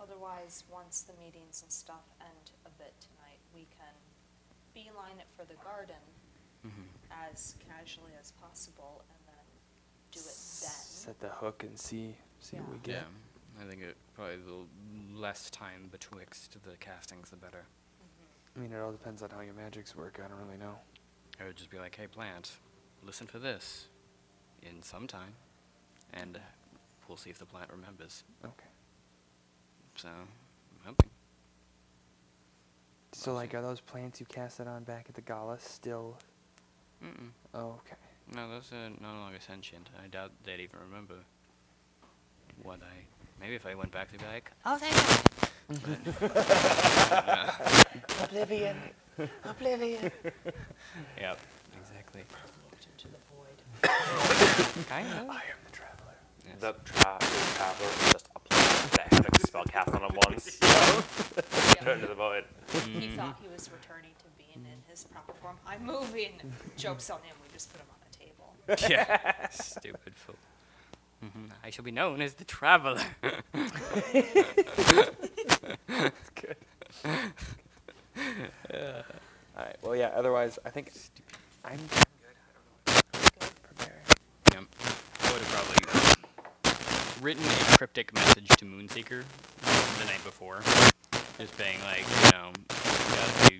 Otherwise, once the meetings and stuff end a bit tonight, we can beeline it for the garden Mm-hmm. As casually as possible and then do it then. Set the hook and see see what we Yeah. get. Yeah, I think it probably the less time betwixt the castings, the better. Mhm. I mean, it all depends on how your magics work. I don't really know. I would just be like, hey, plant, listen for this in some time, and we'll see if the plant remembers. Okay. So, I'm hoping. So, like, are those plants you casted on back at the gala still? Mm-mm. Oh, okay. No, those are no longer sentient. I doubt they'd even remember what I. Maybe if I went back, they'd be like, oh, thank you. Oblivion. Oblivion. yep, exactly. Into the void. kind of. I am the traveler. Yes. The, tra- the traveler is just a plant that had a spell cast on him once. Turn to the void. He thought he was returning to being in his proper form. I'm moving. Jokes on him. We just put him on a table. yeah, stupid fool. hmm I shall be known as the traveler. That's good. all right. Well, yeah. Otherwise, I think I'm good. I don't know. Good. Prepare. Yep. I would have probably written a cryptic message to Moonseeker the night before, just being like, you know, uh,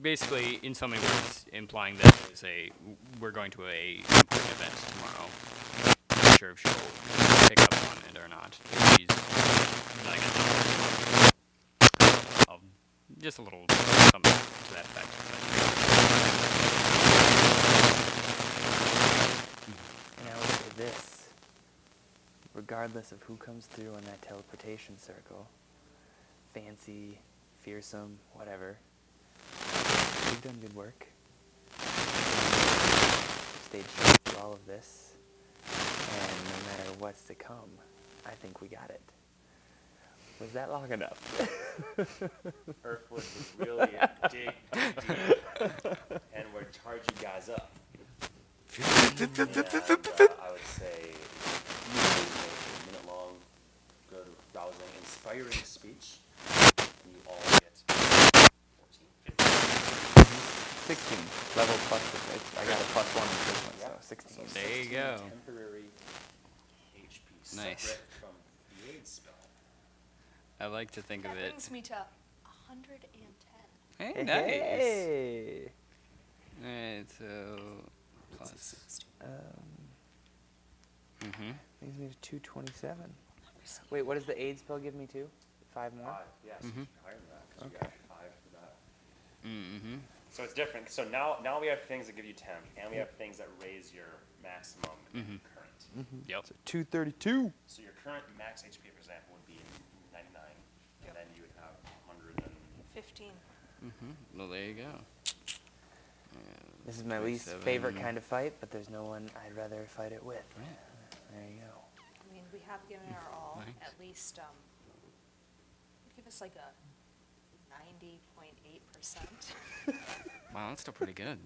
basically in so many words implying that there's a we're going to a important event tomorrow. Not sure if she'll pick up on it or not. She's like I'll, just a little something to that effect. I would say this. Regardless of who comes through on that teleportation circle, fancy, fearsome, whatever, you've done good work. Stayed true through all of this, and no matter what's to come, I think we got it. Was that long enough? Earthwood was really dig deep and charge you guys up. And, uh, I would say usually a minute long, good, rousing, inspiring speech. And you all get 14, 15. 16. Level plus, I got a plus one in this one, so 16. So There you 16 go. Temporary HP Nice. from the aid spell. I like to think That of it. brings me to 110. Hey, Hey, nice. hey. Alright, so plus. Um, Mm-hmm. brings me to 227. Wait, what does the AIDS spell give me to? Five more? Five, yeah, so Mhm. higher than that, 'cause you got five for that. Mm-hmm. So it's different. So now, now we have things that give you temp, and we have things that raise your maximum Mhm. current. Yep. So 232. So your current max HP, for example, would be 99, Yep. and then you would have 100 and 15. Mm-hmm. Well, there you go. This is my least favorite kind of fight, but there's no one I'd rather fight it with. There you go. I mean, we have given our all. Nice. At least, um, give us like a 90.8%. Wow, that's still pretty good.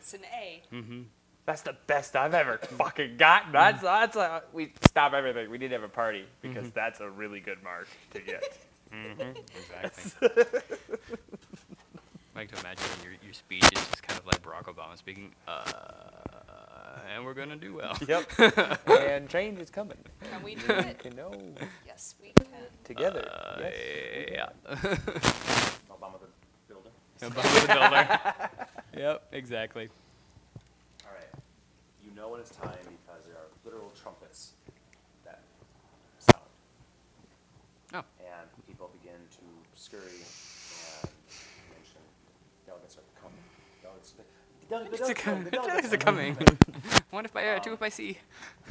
It's an A. Mm-hmm. That's the best I've ever fucking gotten. That's that's a, we stop everything. We need to have a party because that's a really good mark to get. Exactly. I like to imagine your, your speech is just kind of like Barack Obama speaking, uh, and we're gonna do well. yep. and change is coming. Can we do it? You know, Yes, we can. together. Uh, yes. yeah. Obama the builder. Obama the builder. yep, exactly. All right. You know when it's time because there are literal trumpets that sound, Oh. and people begin to scurry and mention delegates are coming. Delegates, the, dele- the It's a delegates come, the coming. delegates It's a are coming. One if by air, two if by sea.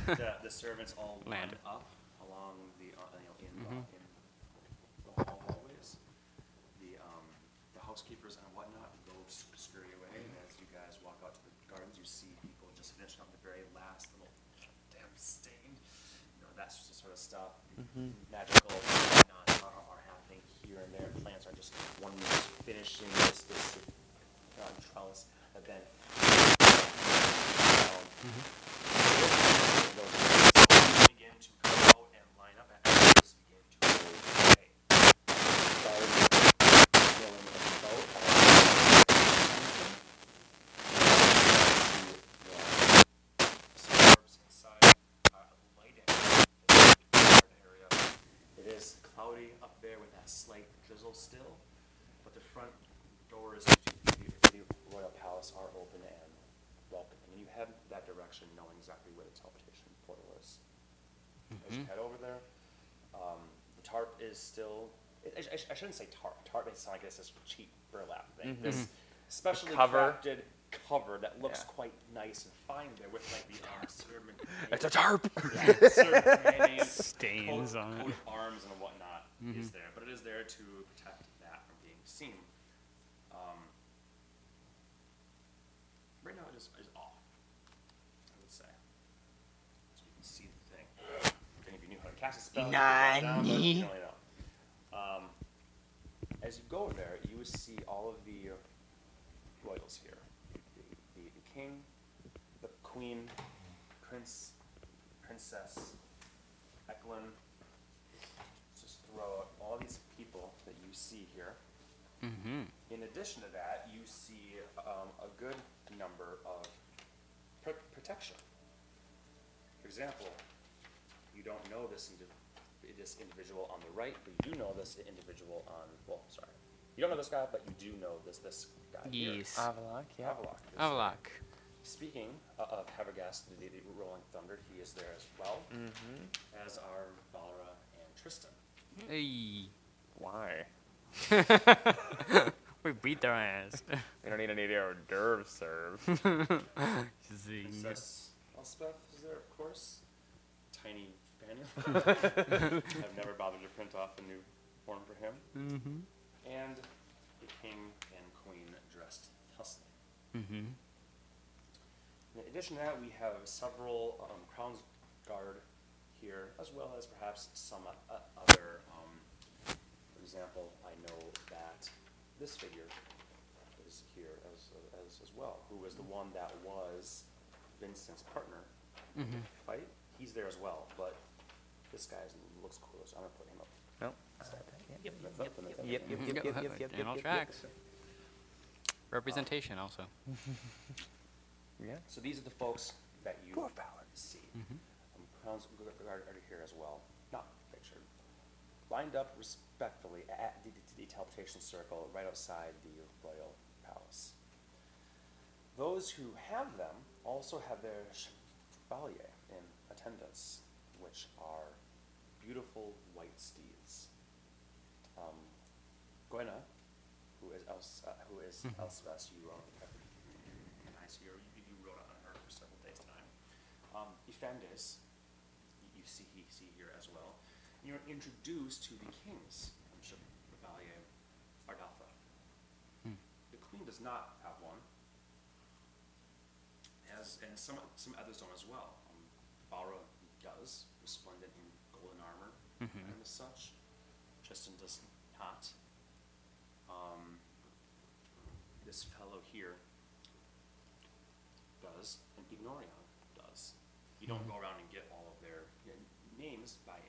the, the servants all Land. up along the uh, you know in, uh, in the hall hallways. The um, the housekeepers and whatnot go scurry away, and as you guys walk out to the gardens, you see people just finishing up the very last little damn stain. You know that's just sort of stuff. Magical and whatnot are, are happening here and there. Plants are just one finishing this this uh, trellis, begin to come out and line up, and others begin to go filling the area. It is cloudy up there with that slight drizzle still, but the front door is palace are open and welcoming. And you head that direction knowing exactly where the teleportation portal is. As you head over there, um, the tarp is still. I, I, I shouldn't say tarp. Tarp makes it sound like it's this cheap burlap thing. This specially Cover. crafted cover that looks Yeah. quite nice and fine there with like the um, servant. It's a tarp. Mayonnaise, Stains coat, on it. coat of arms and whatnot is Mhm. there, but it is there to protect that from being seen. Um, right now, it is, is off. I would say, so you can see the thing. If any of you knew how to cast a spell, you write it down, but you don't really know. Um, as you go there, you would see all of the royals here: the, the, the king, the queen, prince, princess, Eklund. Just throw out all these people that you see here. Mm-hmm. In addition to that, you see um, a good number of pr- protection. For example, you don't know this, indi- this individual on the right, but you do know this individual on, well, sorry. You don't know this guy, but you do know this, this guy here. Yes. Avalok, yeah. Avalok. is Avalok. speaking uh, of Havergast, the, the Rolling Thunder, he is there as well, Mm-hmm. as are Valra and Tristan. Hey. Why? we beat their ass. We don't need any of hors d'oeuvres served. Zing. Princess Elspeth is there, of course. Tiny Vaniel. I've never bothered to print off a new form for him. Mm-hmm. And the king and queen dressed thusly. Mm-hmm. In addition to that, we have several um, Crown's Guard here, as well as perhaps some uh, other. Um, for example, I know that this figure is here as, as, as well, who was the one that was Vincent's partner in Mm-hmm. the fight. He's there as well, but this guy looks cooler, so I'm gonna put him up. Nope. Yep, That's yep, up, and yep, that's up. Yep, yep, yep, yep, yep, yep, And all yep, yep, tracks. Representation also. Yeah. So these are the folks that you Who have power. see. Mhm. Um, Crown's Guard are here as well, not pictured. Lined up respectfully at the, the, the teleportation circle right outside the royal palace. Those who have them also have their chevalier in attendance, which are beautiful white steeds. Um, Gwenna, who is Els, uh, who is Mhm. Elspeth, you have I see you, you, you wrote on her for several days time. Um, Efendis, you, you see he see here as well. You're introduced to the king's chevalier, Ardatha. Hmm. The queen does not have one, as and some some others don't as well. Um, Balra does, resplendent in golden armor Mhm. and as such. Tristan does not. Um, this fellow here does, and Ignorion does. You don't go around and get all of their you know, names by any means,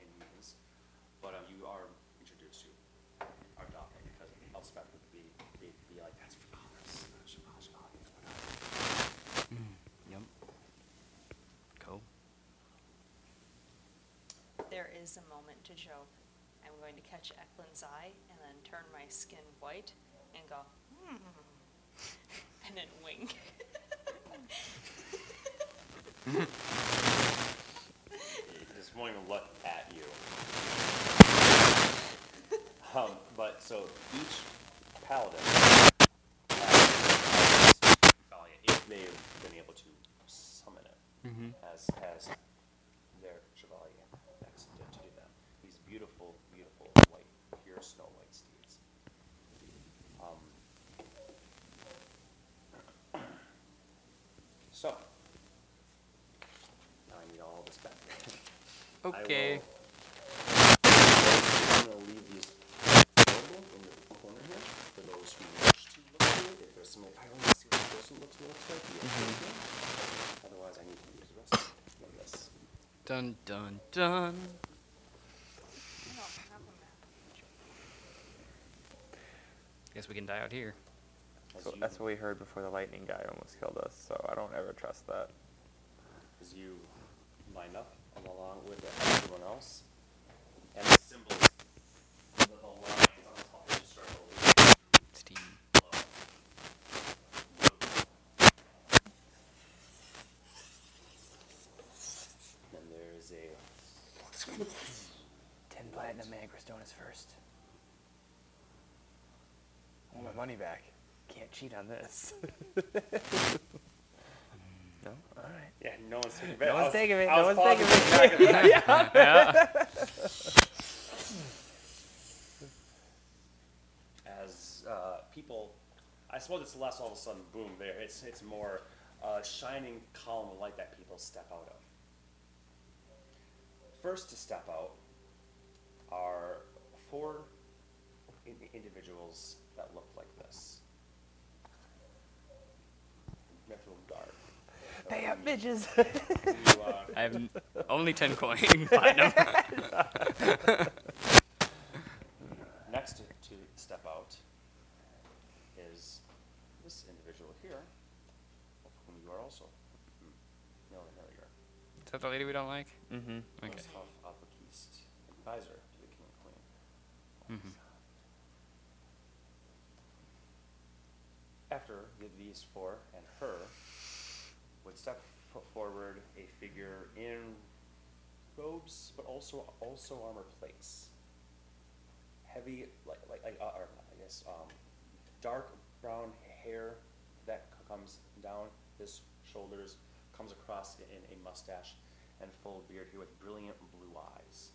but um, you are introduced to Ardatha because Elspeth would be, be, be like, that's for Valorous, Chevalier, whatever. Yep. Cool. There is a moment to joke. I'm going to catch Eklund's eye and then turn my skin white and go, hmm, and then wink. He just won't even look at you. Um, but so each paladin has Chevalier, if they've been able to summon it, Mm-hmm. has has their chevalier next to, do that. These beautiful, beautiful white, pure snow white steeds. Um, so now I need all this back. Okay. I'm gonna leave these available in the corner here for those who wish to look through it. If there's somebody, I want to see what this person looks, looks mm-hmm. like. you okay with? Otherwise, I need to use the rest of this. Dun dun dun. I don't have a map. Guess we can die out here. So that's what we heard before the lightning guy almost killed us. So I don't ever trust that. as you line up along with everyone else, and the symbols, the, the lines on the top of the circle. Steam. below. Then there is a Ten platinum Agrestone is first. I want my money back. Can't cheat on this. no? Alright. Yeah, no one's taking No it. I one's taking it, I no one's taking pausing it. for a second. Yeah. As uh, people, I suppose it's less all of a sudden boom there. It's it's more uh, shining column of light that people step out of. First to step out are four in- individuals that look like this. Mithril Guard. Pay up, bitches! You, uh, I have n- only ten coin platinum. Next to, to step out is this individual here, of whom you are also familiar. Is that the lady we don't like? mm-hmm. Okay. Of Alpakist, advisor to the king and queen. Mm-hmm. After these four and her, would step forward a figure in robes, but also also armor plates. Heavy, like like, like uh, I guess um, dark brown hair that comes down his shoulders, comes across in a mustache and full beard here with brilliant blue eyes.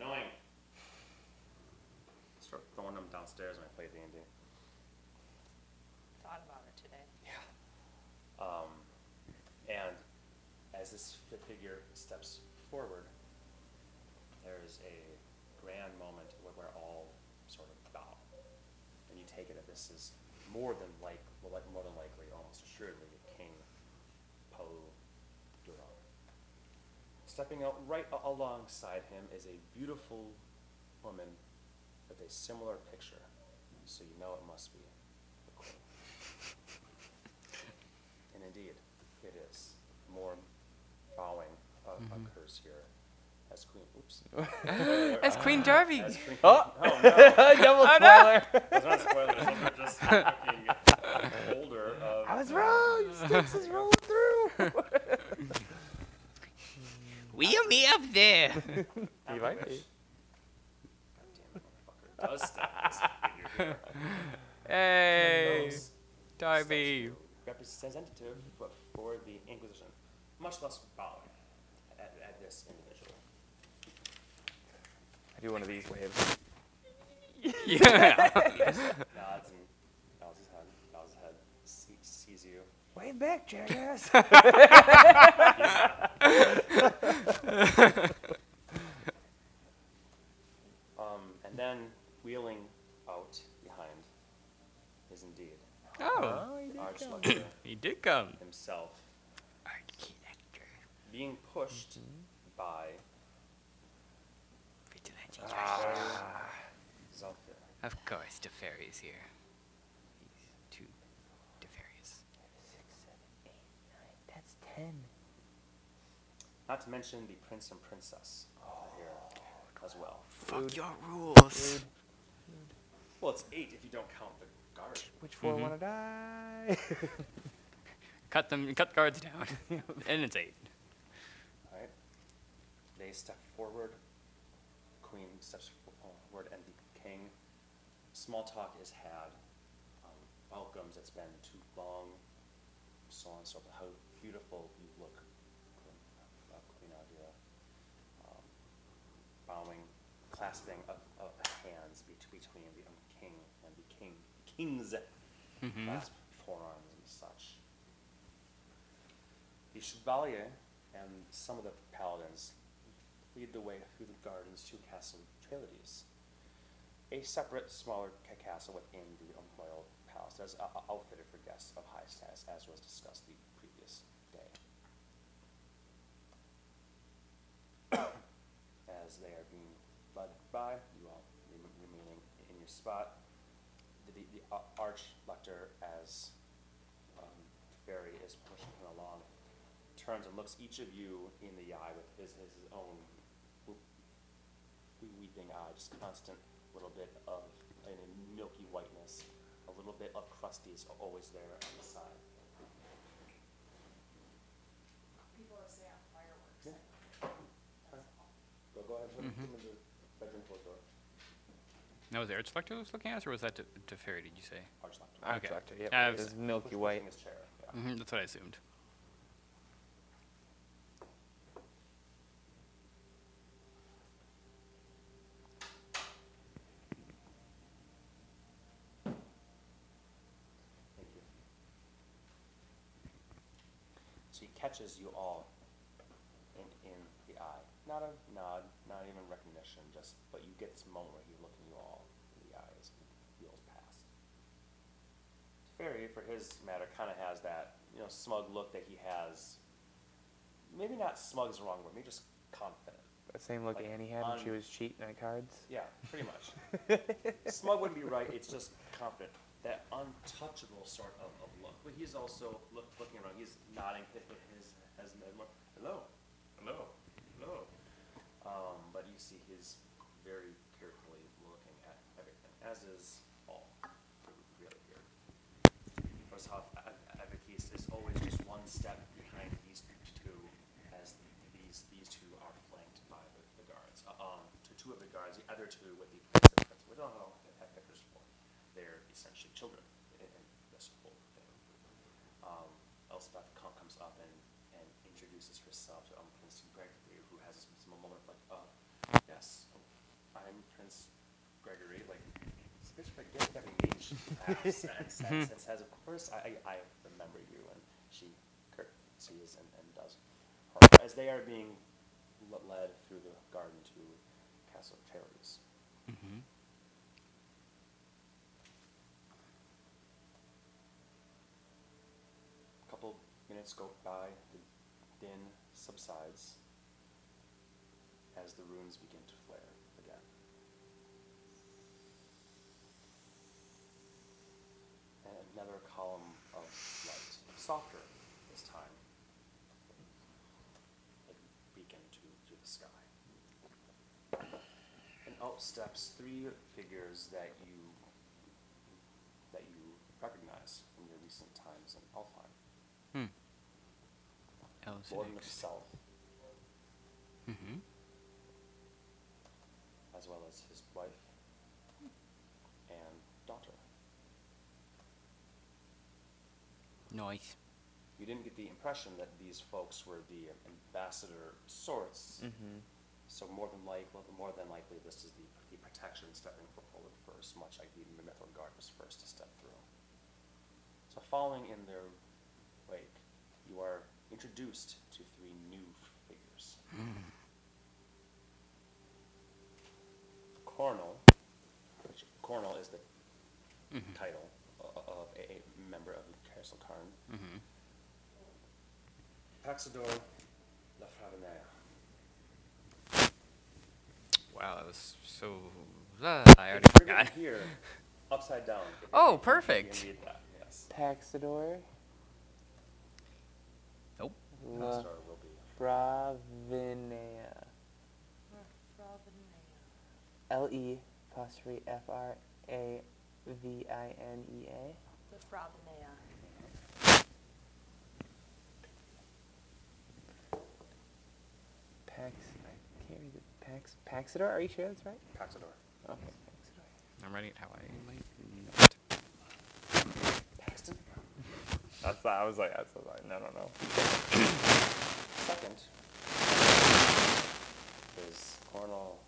Annoying. Start throwing them downstairs when I play and D. Thought about it today. Yeah. Um, and as this figure steps forward, there is a grand moment where, where all sort of bow, and you take it that this is more than like, well, like more than likely, almost assuredly, King Po Duron. Stepping out right alongside him is a beautiful woman with a similar picture, so you know it must be the queen. And indeed, it is. More bowing uh, occurs here as Queen. Oops. That's Queen Darby. As Queen, Oh. oh no! Double Oh, no. spoiler. It's not spoilers. Those are just fucking older. Of, I was wrong. Sticks is rolling through. Wheel me up there. He might be. Goddamn motherfucker does step this figure here. Hey, Those steps Darby. Representative for- for the Inquisition, much less bowing at, at this individual. I do one of these waves. Yeah. nods and bows his head, bows his head, see, sees you. Wave back, jackass. Um, and then wheeling out behind is indeed Oh, oh Archlector he did come. himself, Archlector. being pushed mm-hmm. by Vigilante. Zalfir. Ah. Of course, Teferi's here. He's two Teferi's. Six, seven, eight, nine. That's ten. Not to mention the prince and princess are here oh, as well. Fuck your rules. Well, it's eight if you don't count the guard. Which four Mhm. want to die? Cut them. Cut guards down. and it's eight. Right? They step forward. Queen steps forward, and the king. Small talk is had. Um, welcomes. It's been too long. So on and so forth. How beautiful you look, Queen, uh, Queen Aldira. Um, bowing, clasping of, of hands bet- between the um, king and the king. Kings Mhm. clasp forearms and such. The Chevalier and some of the paladins lead the way through the gardens to Castle Trailedes, a separate, smaller castle within the royal palace, as uh, uh, outfitted for guests of high status, as was discussed the previous day. As they are being led by, you all remaining in your spot, the, the, the archlector, as um, Ferry is pushing him along, turns and looks each of you in the eye with his, his own whoop- wee- weeping eye, just constant little bit of a milky whiteness, a little bit of crusties always there on the side. People are saying fireworks. Yeah. Go, go ahead, put Mhm. him in the bedroom closed door. Now, was the Archlector was looking at us, or was that De- Teferi, did you say? Archlector. Okay. Archlector, yep. Uh, It's milky Pushing white. his chair, yeah. hmm that's what I assumed. Thank you. So he catches you all in, in the eye. Not a nod, not even recognition, just, but you get this moment where he's looking you all in the eye as he wheels past. Ferry, for his matter, kind of has that, you know, smug look that he has. Maybe not smug is the wrong word, maybe just confident. The same look Like, Annie had when she was cheating at cards. Yeah, pretty much. Smug wouldn't be right. It's just confident. That untouchable sort of, of look. But he's also look, looking around. He's nodding his as hello, hello, hello. Um, but you see he's very carefully looking at everything, as is all the real here. Is always just one step behind these two, as these these two are flanked by the, the guards. Uh, um, to two of the guards, the other two with the participants, we don't know the heck they're for. They're essentially children in, in this whole thing. Um, Elspeth comes up and, and introduces herself to um, Prince Gregory, who has this moment of like, uh, yes, I'm Prince Gregory, like, it's a bit get, get engaged, laughs, and, says, of course, I, I remember you, and she curtsies and, and does her, as they are being led through the garden to Castle Charities. Mm-hmm. A couple minutes go by, the din subsides as the runes begin to flare again. And another column of light, softer this time, like beacon to, to the sky. And out steps three figures that you that you recognize from your recent times in Alfheim. Hmm. Lord himself, Mm-hmm. as well as his wife and daughter. Nice. You didn't get the impression that these folks were the ambassador sorts, Mm-hmm. so more than likely, more than likely, this is the, the protection stepping forward first, much like the Mithril Guard was first to step through. So following in their wake, you are introduced to three new figures. Cornel, which Cornel is the Mm-hmm. title of a, a member of the Castle Karn. Mm-hmm. Paxador Lafravenea. Wow, that was so. Uh, I already It's written forgot. here, upside down. Oh, if you- if perfect. that, yes. Paxador. Nope. La Paxador will be. Fravinea. L E apostrophe F R A V I N E A. The Fravinea. Pax. I can't read the Pax. Paxador. Are you sure that's right? Paxador. Okay. Paxador. I'm writing it how I might not. Paxton. That's. I was like. That's like. No, no, no. Second is Cornel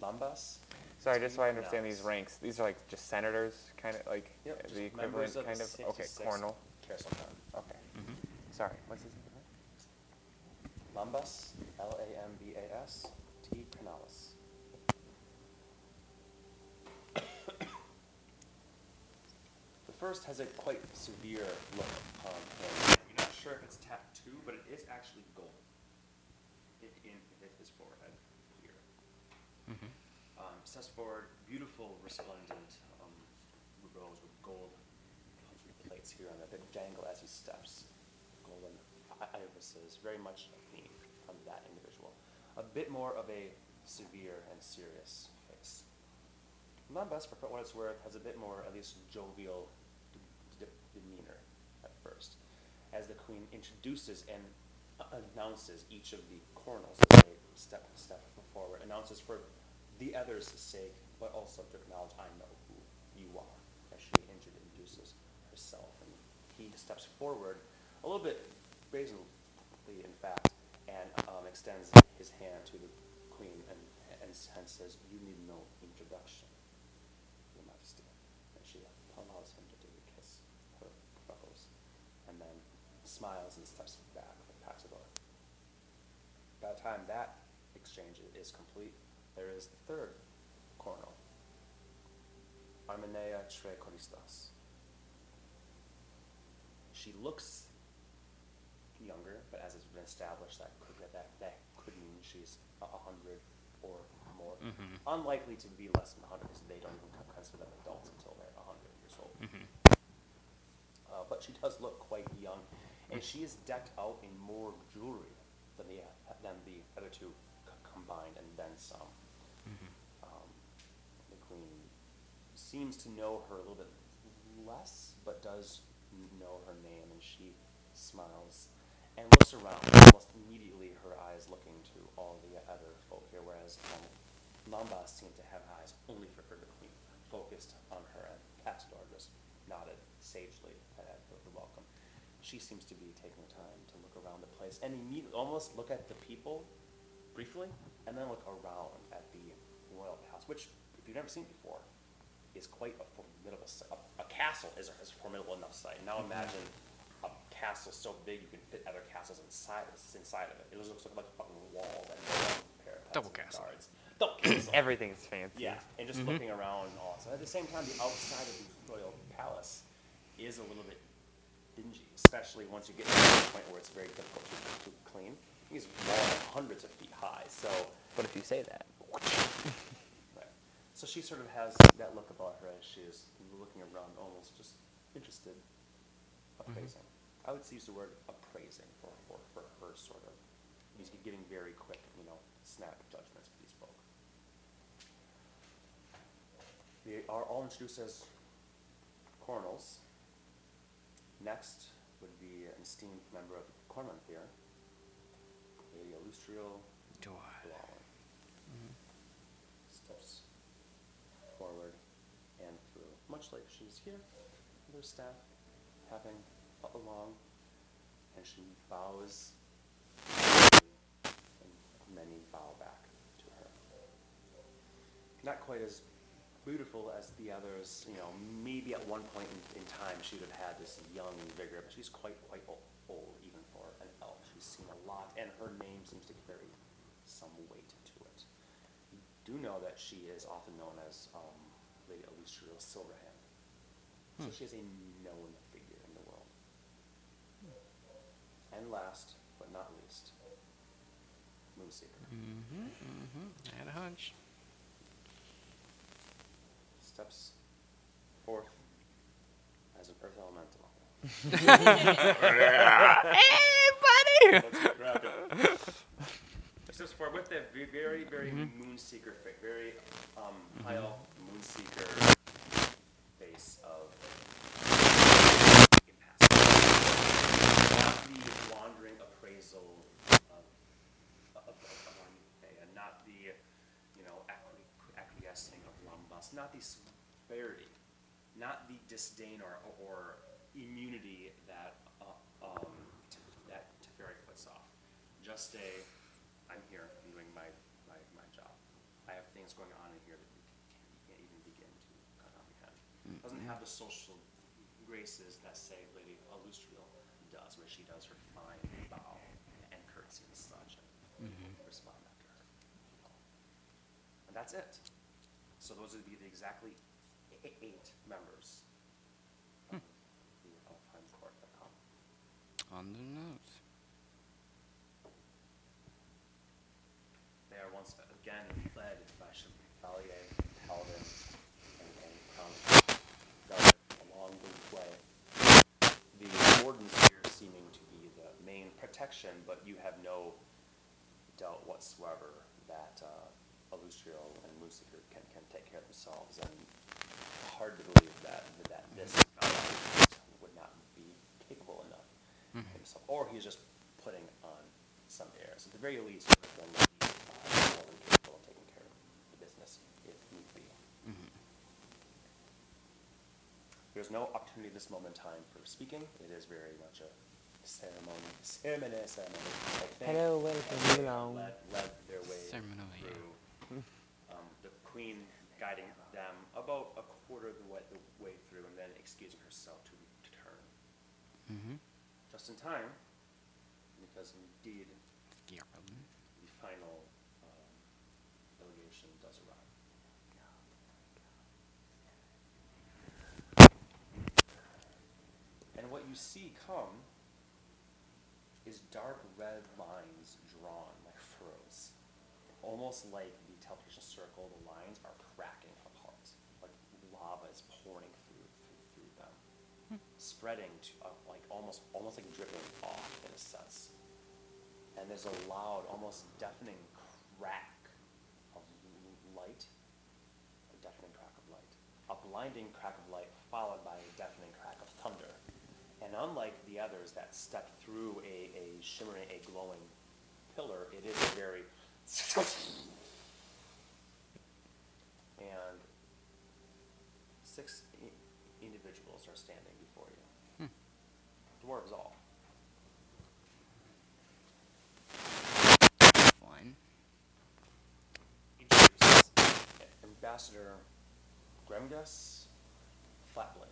Lambas. Sorry, just so I understand these ranks. These are like just senators, kind of like Yep, just the members equivalent, of kind the of. Okay, 66th Cornel. Castle Okay. Mm-hmm. Sorry. What's his name? Lambas, L A M B A S, T Canalis. The first has a quite severe look on him. You're not sure if it's tattoo, but it is actually gold in, in his forehead here. Mm-hmm. Um, steps forward, beautiful, resplendent um, robes with gold plates here on the that jangle as he steps. Golden i- irises, very much a theme on that individual. A bit more of a severe and serious face. Not best for what it's worth, has a bit more, at least, jovial d- d- demeanor at first. As the queen introduces and a- announces each of the cornels as they step step forward, announces for the others' sake, but also to acknowledge I know who you are, as she introduces herself. And he steps forward, a little bit brazenly, in fact, and um, extends his hand to the queen and, and, and says, You need no introduction, Your Majesty. And she allows him to kiss her freckles, and then smiles and steps back and with Paxador. By the time that exchange is complete, there is the third cornel, Armenea Trecoristas. She looks younger, but as it's been established, that could that that could mean she's hundred or more. Mhm. Unlikely to be less than a hundred, because they don't even con- consider them adults until they're a hundred years old. Mm-hmm. Uh, but she does look quite young, and she is decked out in more jewelry than the than the other two c- combined, and then some. Mm-hmm. Um, the queen seems to know her a little bit less, but does know her name, and she smiles and looks around. Almost immediately, her eyes looking to all the other folk here, whereas um, Lambas seemed to have eyes only for her, queen, focused on her, and Castador just nodded sagely at the, welcome. She seems to be taking the time to look around the place and immediately almost look at the people briefly, and then look around at the royal palace, which, if you've never seen before, is quite a formidable. A, a castle is a, is a formidable enough sight. Now imagine a castle so big you can fit other castles inside inside of it. It looks like a fucking wall that parapets Double and castle. guards. Double castle. Everything's fancy. Yeah, and just mm-hmm. looking around and all. So at the same time, the outside of the royal palace is a little bit dingy, especially once you get to the point where it's very difficult to, to clean. These walls are hundreds of feet high, so But if you say that, Right. So she sort of has that look about her as she is looking around, almost just interested, mm-hmm. appraising. I would use the word appraising for, for, for her sort of. He's giving very quick, you know, snap judgments for these folk. They are all introduced as cornels. Next would be an esteemed member of Cormanthir, Lady Illustrial Blauen steps forward and through, much like she's here with her staff, up along, and she bows, and many bow back to her. Not quite as beautiful as the others, you know, maybe at one point in, in time she would have had this young vigor, but she's quite, quite o- old even for an elf. She's seen a lot, and her name seems to carry some weight to it. You do know that she is often known as um, Lady Illustrial Silverhand. So she is a known figure in the world. And last, but not least, Moonseeker. Mm-hmm. Mm-hmm. I had a hunch. steps forth as an earth elemental. Hey, buddy! Let's get grabbed. Steps forward with a ve- very, very moonseeker face, very um, pale moonseeker face of impassive. Not the wandering appraisal of, of, of Armithea, not the, you know, acqui- acquiescing of Lumbus, not the severity, not the disdain or, or immunity that, uh, um, that Teferi puts off. Just a, I'm here I'm doing my, my, my job. I have things going on in here that you can't, you can't even begin to comprehend. Doesn't have the social graces that, say, Lady where she does her fine bow and curtsy and such, and mm-hmm. respond after her. And that's it. So those would be the exactly eight members of hmm. the Alpine Court that come. On the nose. They are once again led by Chevalier Paladin and, and Crown Guard along the way. The wardens here seeming to be the main protection, but you have no doubt whatsoever that uh, and Moonseeker can, can take care of themselves, and hard to believe that that this would not be capable enough himself, or he's just putting on some airs. At the very least, uh, more than capable of taking care of the business if need be. There's no opportunity at this moment in time for speaking. It is very much a ceremony, ceremony, ceremony type thing. Hello, welcome, And they hello. Led, led their way Ceremony. through. Um, the queen guiding them about a quarter of the way, the way through, and then excusing herself to return Mm-hmm. just in time, because indeed the final um, delegation does arrive. And what you see come is dark red lines drawn like furrows. Almost like the teleportation circle, the lines are cracking apart. Like lava is pouring through through, through them. Spreading to uh, like almost almost like dripping off in a sense. And there's a loud, almost deafening crack of light. A deafening crack of light. A blinding crack of light followed by a deafening crack of thunder. And unlike the others that step through a, a shimmering, a glowing pillar, it is a very and six i- individuals are standing before you. Hmm. Dwarves all. Fine. Introduces Ambassador Gremgus Flatblade.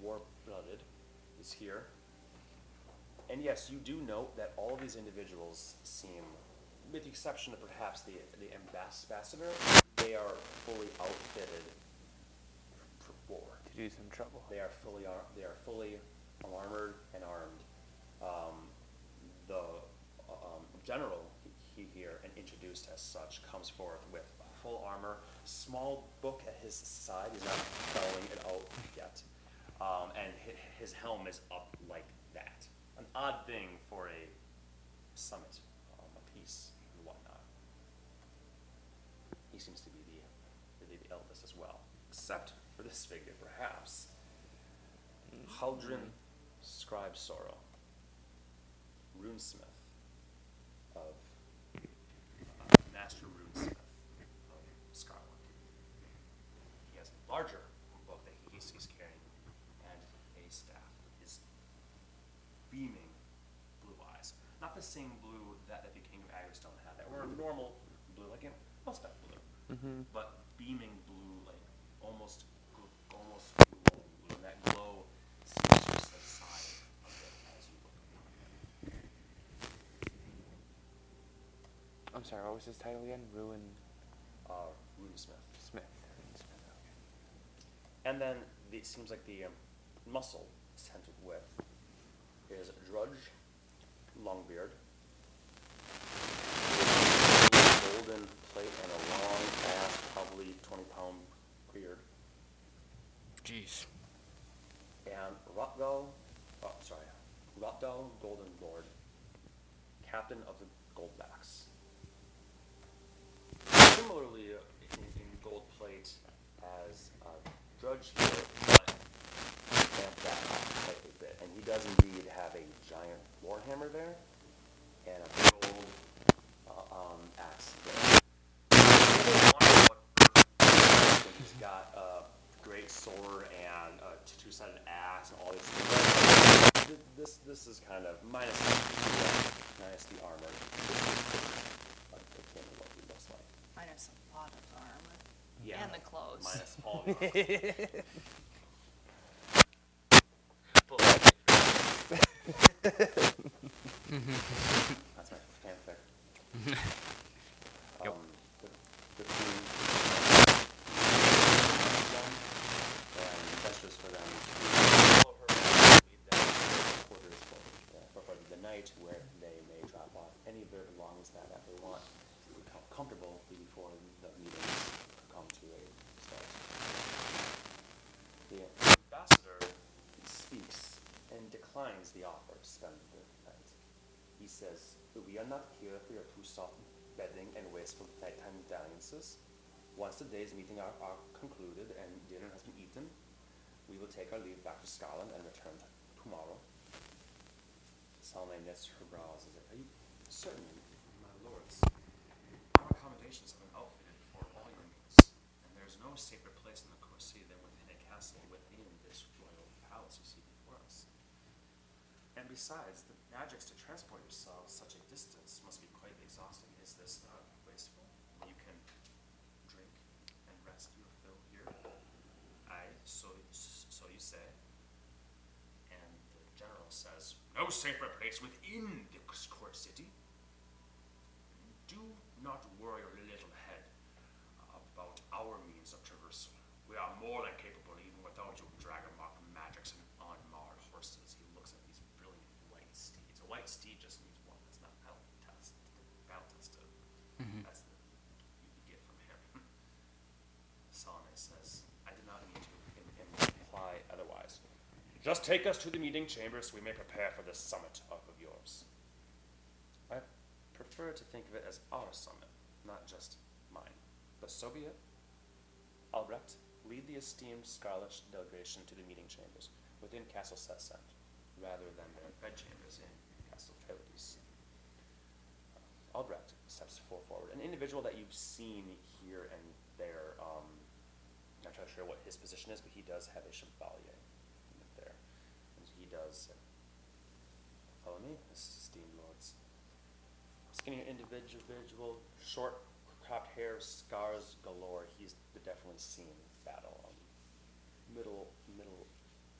Havenbeck, war-blooded, is here. And yes, you do note that all of these individuals seem, with the exception of perhaps the, the ambassador, they are fully outfitted for war. To do some trouble. They are fully ar- they are fully armored and armed. Um, the um, general he here and introduced as such comes forth with full armor, small book at his side. He's not belling it out yet, um, and hi- his helm is up like that. An odd thing for a summit, um, a peace and whatnot. He seems to be the, the, the eldest as well, except for this figure, perhaps. Haldrin Scribe Sorrow, runesmith of uh, Master Runesmith of Scotland. He has a larger book that he's, he's carrying and a staff. His beaming blue eyes, not the same blue that, that the King of Agrestone had, that were normal blue, like in Elspeth blue, but beaming blue, like almost, gl- almost glowing blue, and that glow seems to subside a bit as you look. I'm sorry, what was his title again? Ruin Uh, Runesmith. Smith. Ruin Smith, okay. And then the, it seems like the um, muscle scented with is Drudge Longbeard. Golden plate and a long ass, probably 20 pound beard. Jeez. And Rotgal, oh, sorry, Rotgal Golden Lord, captain of the Goldbacks. Similarly, uh, in, in gold plate as uh, Drudge here, but that up quite a bit. And he does indeed have a giant warhammer there, and a big old uh, um, axe there. He's got a great sword and a two-sided axe and all these things. Th- This this is kind of minus the, minus the armor. This is like akin to what he looks like. Minus a lot of armor. Yeah. And the clothes. Minus all the armor. That's my fanfic. Yep. Um, the, the two, and that's just for them to follow her and lead them to their quarters for, uh, for, for the night where they may drop off any of their belongings that, that they want to become comfortable before the meetings come to a start. The ambassador speaks and declines the offer to spend the night. He says, We are not here for your too soft bedding and wasteful nighttime dalliances. Once the day's meeting are, are concluded and dinner has been eaten, we will take our leave back to Scotland and return tomorrow. Salome knits her brows as if, Are you certain, my lords? Our accommodations have been outfitted for all your needs, and there is no safer place in the Corsi than within a castle within this royal palace besides, the magics to transport yourself such a distance must be quite exhausting. Is this not wasteful? You can drink and rest. your fill here? I so so you say. And the general says, no safer place within the court city. Do not worry your little head about our means of traversal. We are more than capable. Steed just needs one. It's not battle test, battle tested. Mhm. That's the you get from him. Solomon says, "I did not mean to imply otherwise. Just take us to the meeting chamber so we may prepare for this summit of, yours." I prefer to think of it as our summit, not just mine. But so be it. Albrecht, lead the esteemed Scarlet delegation to the meeting chambers within Castle Sessant, rather than their bedchambers in Castle Trelides. Albrecht steps full forward, an individual that you've seen here and there. Um, not entirely sure what his position is, but he does have a chevalier there, and he does. Follow me, esteemed lords. Skinny individual, short cropped hair, scars galore. He's definitely seen battle. Um, middle, middle,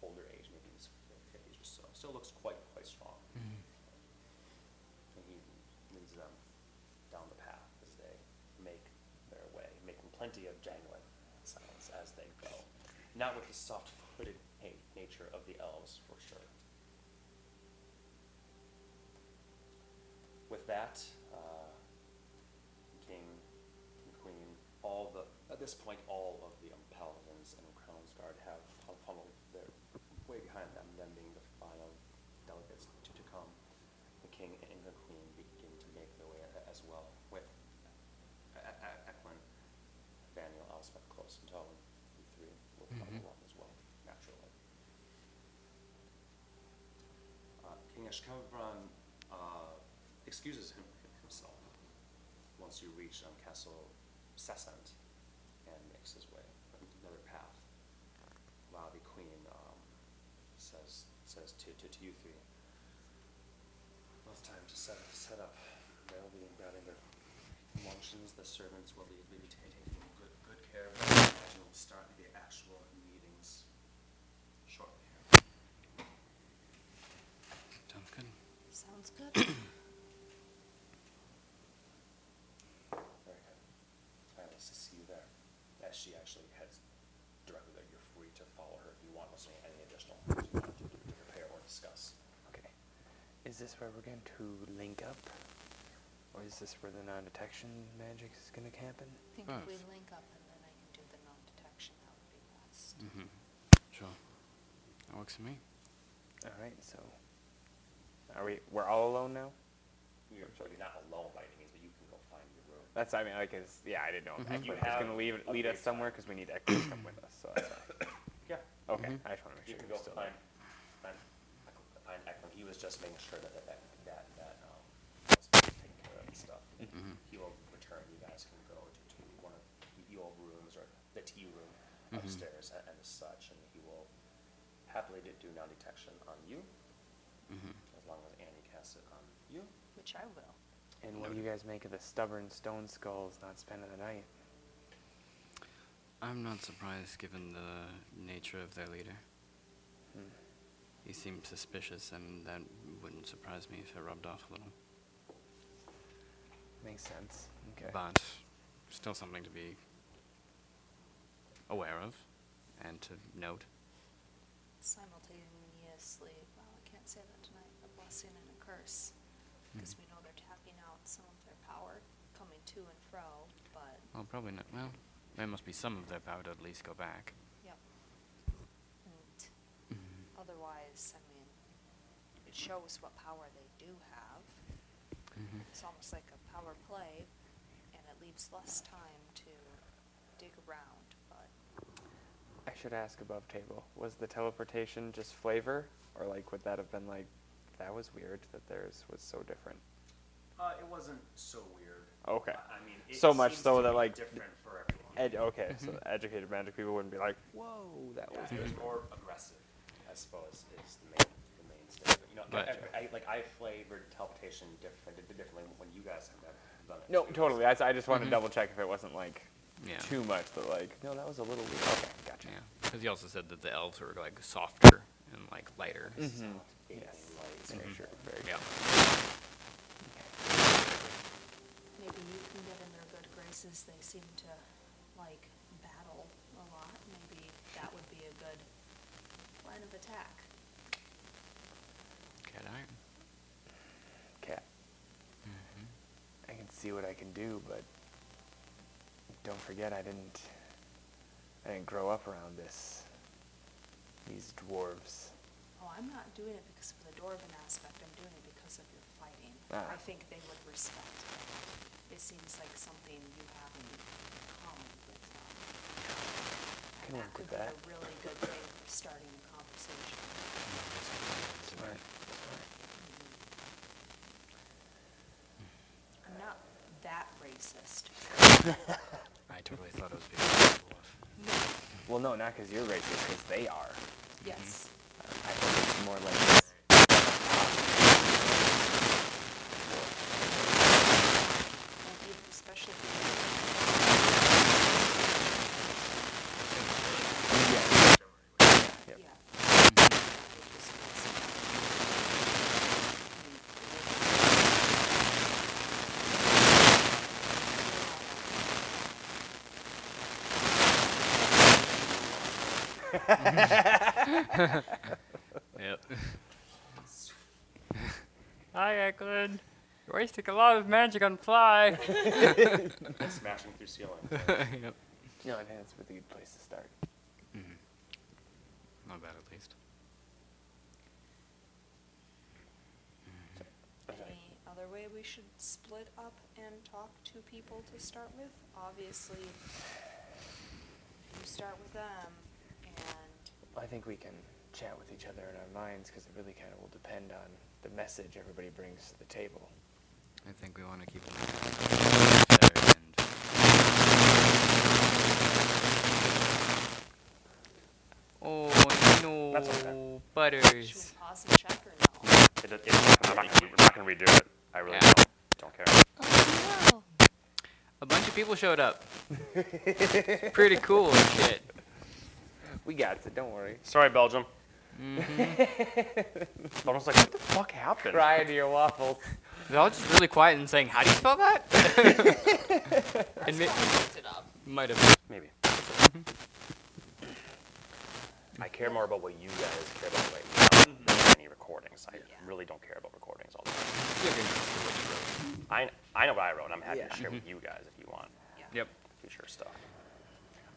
older age, maybe his fifties or so. Still looks quite, quite strong. And he leads them down the path as they make their way, making plenty of jangling sounds as they go. Not with the soft-footed nature of the elves, for sure. With that, uh, King and Queen, all the, at this point, all of the um, paladins and Crown's Guard have pum- pummeled their way behind them, them being the final delegates to, to come. The King and the Queen begin to make their way a- as well, with E- E- Eklund, Vaniel, Elspeth close until you three will come Mhm. along as well, naturally. Uh, King uh, excuses him, himself once you reach um, Castle Sessant and makes his way another path. While the Queen um, says says to, to, to you three, well, it's time to set, set up. They'll be their. The servants will be, be taking good, good care of them. And we'll start the actual meetings shortly here. Sounds good. Sounds good. Very good. I will see you there. As she actually heads directly there, you're free to follow her if you want, listening to any additional things you want to, to prepare or discuss. Okay. Is this where we're going to link up? Or is this where the non-detection magic is going to happen? I think if we Both. link up and then I can do the non-detection, that would be best. Mm-hmm. Sure. That works for me. All right, so are we? We're all alone now. You're, so you're not alone by any means, but you can go find your room. That's I mean, like, is yeah, I didn't know if Mhm. You Eklund have going to lead lead us somewhere because we need Eklund to come with us. So that's fine. Yeah. Okay, Mhm. I just want to make You sure can we're go still find, there. find, Eklund- find Eklund. He was just making sure that, that, that, that, um, was taken care of and stuff. Mhm. He will return, you guys can go to, to one of your rooms or the tea room Mhm. upstairs and, and such, and he will happily do do non-detection on you, Mm-hmm. as long as Annie casts it on you. Which I will. And what do you guys make of the stubborn stone skulls not spending the night? I'm not surprised given the nature of their leader. Hmm. He seemed suspicious, and that wouldn't surprise me if it rubbed off a little. Makes sense. Okay. But still something to be aware of and to note. Simultaneously, well, I can't say that tonight, a blessing and a curse. Because we know they're tapping out some of their power, coming to and fro, but, Well, probably not. Well, there must be some of their power to at least go back. yep. And Mm-hmm. otherwise, I mean, it shows what power they do have. Mm-hmm. It's almost like a power play, and it leaves less time to dig around, but I should ask above table. Was the teleportation just flavor, or like would that have been like, that was weird that theirs was so different? Uh, it wasn't so weird. Okay. I I mean, it So much so that, like, different for everyone. Ed- okay, so Mhm. educated magic people wouldn't be like, whoa, that Yeah, was it was more aggressive, I suppose, is the main, the mainstay. But, you know, I- Gotcha. I, I, like I flavored teleportation different, did differently when you guys have never done it. No, too, totally. so- I, s- I just wanted to double check if it wasn't like Yeah. too much, but like, no, that was a little weird. Okay, gotcha. Yeah, because he also said that the elves were like softer and like lighter. Mhm. Yes. Light. Very Mhm. sure. Very Yeah. good. maybe you can get in their good graces. They seem to like battle a lot. Maybe that would be a good line of attack. Cat iron. Cat. I can see what I can do, but don't forget I didn't I didn't grow up around this these dwarves. Oh, I'm not doing it because of the Dwarven aspect, I'm doing it because of your fighting. Ah. I think they would respect that. It seems like something you have in common with them. Can And that work could with be that. a really good thing for starting a conversation. Smart. Smart. I'm not that racist. I totally thought it was because of the wolf. No. Well, no, not because you're racist, because they are. Yes. I think it's more like this. And even especially if Yeah. Yep. yeah. Yep. Hi, Eklund. You're wasting a lot of magic on fly. Smashing through ceilings. yep. No, I think that's a really good place to start. Mm-hmm. Not bad, at least. Mm-hmm. Any other way we should split up and talk to people to start with? Obviously, you start with them and I think we can chat with each other in our minds because it really kind of will depend on the message everybody brings to the table. I think we want to keep it fair and Oh no, That's okay. butters. should we pause and check or no? It, it, I'm, not gonna, I'm not gonna redo it. I really Yeah. don't. Don't care. Oh no. A bunch of people showed up. Pretty cool and shit. We got it. Don't worry. Sorry, Belgium. Mm-hmm. Belgium's like, what the fuck happened? Cry to your waffles. They're all just really quiet and saying, "How do you spell that?" and I ma- it up. might have. Maybe. I care more about what you guys care about right now than any recordings. I Yeah. really don't care about recordings all the time. You can just do what you wrote. I, I know what I wrote, and I'm happy Yeah. to share with you guys if you want Yeah. Yep. future stuff.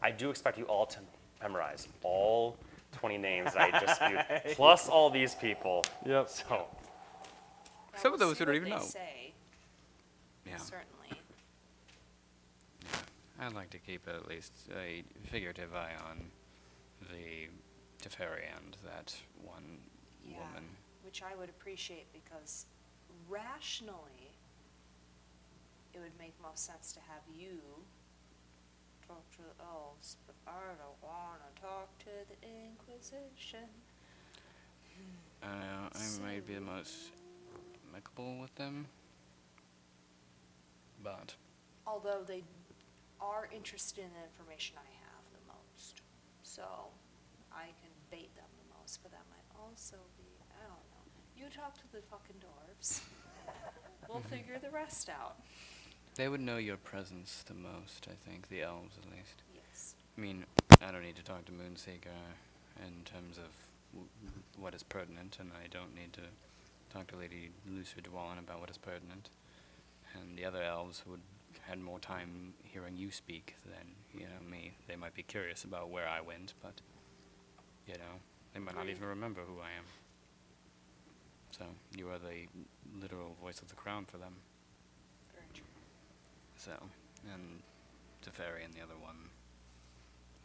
I do expect you all to memorize all 20 names I just spewed, plus all these people. Yep. So, Yeah, Some of we'll those see we don't what even they know. Say, Yeah. certainly. I'd like to keep at least a figurative eye on the Teferi and that one Yeah. woman. Which I would appreciate because rationally, it would make most sense to have you talk to the elves, but I don't want to talk to the Inquisition. Uh, I might be the most amicable with them, but Although they are interested in the information I have the most. So I can bait them the most, but that might also be, I don't know. You talk to the fucking dwarves. We'll figure the rest out. They would know your presence the most. I think the elves, at least. Yes. I mean, I don't need to talk to Moonseeker in terms of w- what is pertinent, and I don't need to talk to Lady Lucia Dwalin about what is pertinent. And the other elves would had more time hearing you speak than you know me. They might be curious about where I went, but you know they might not even remember who I am. So you are the literal voice of the crown for them. Very true. So, and Teferi and the other one,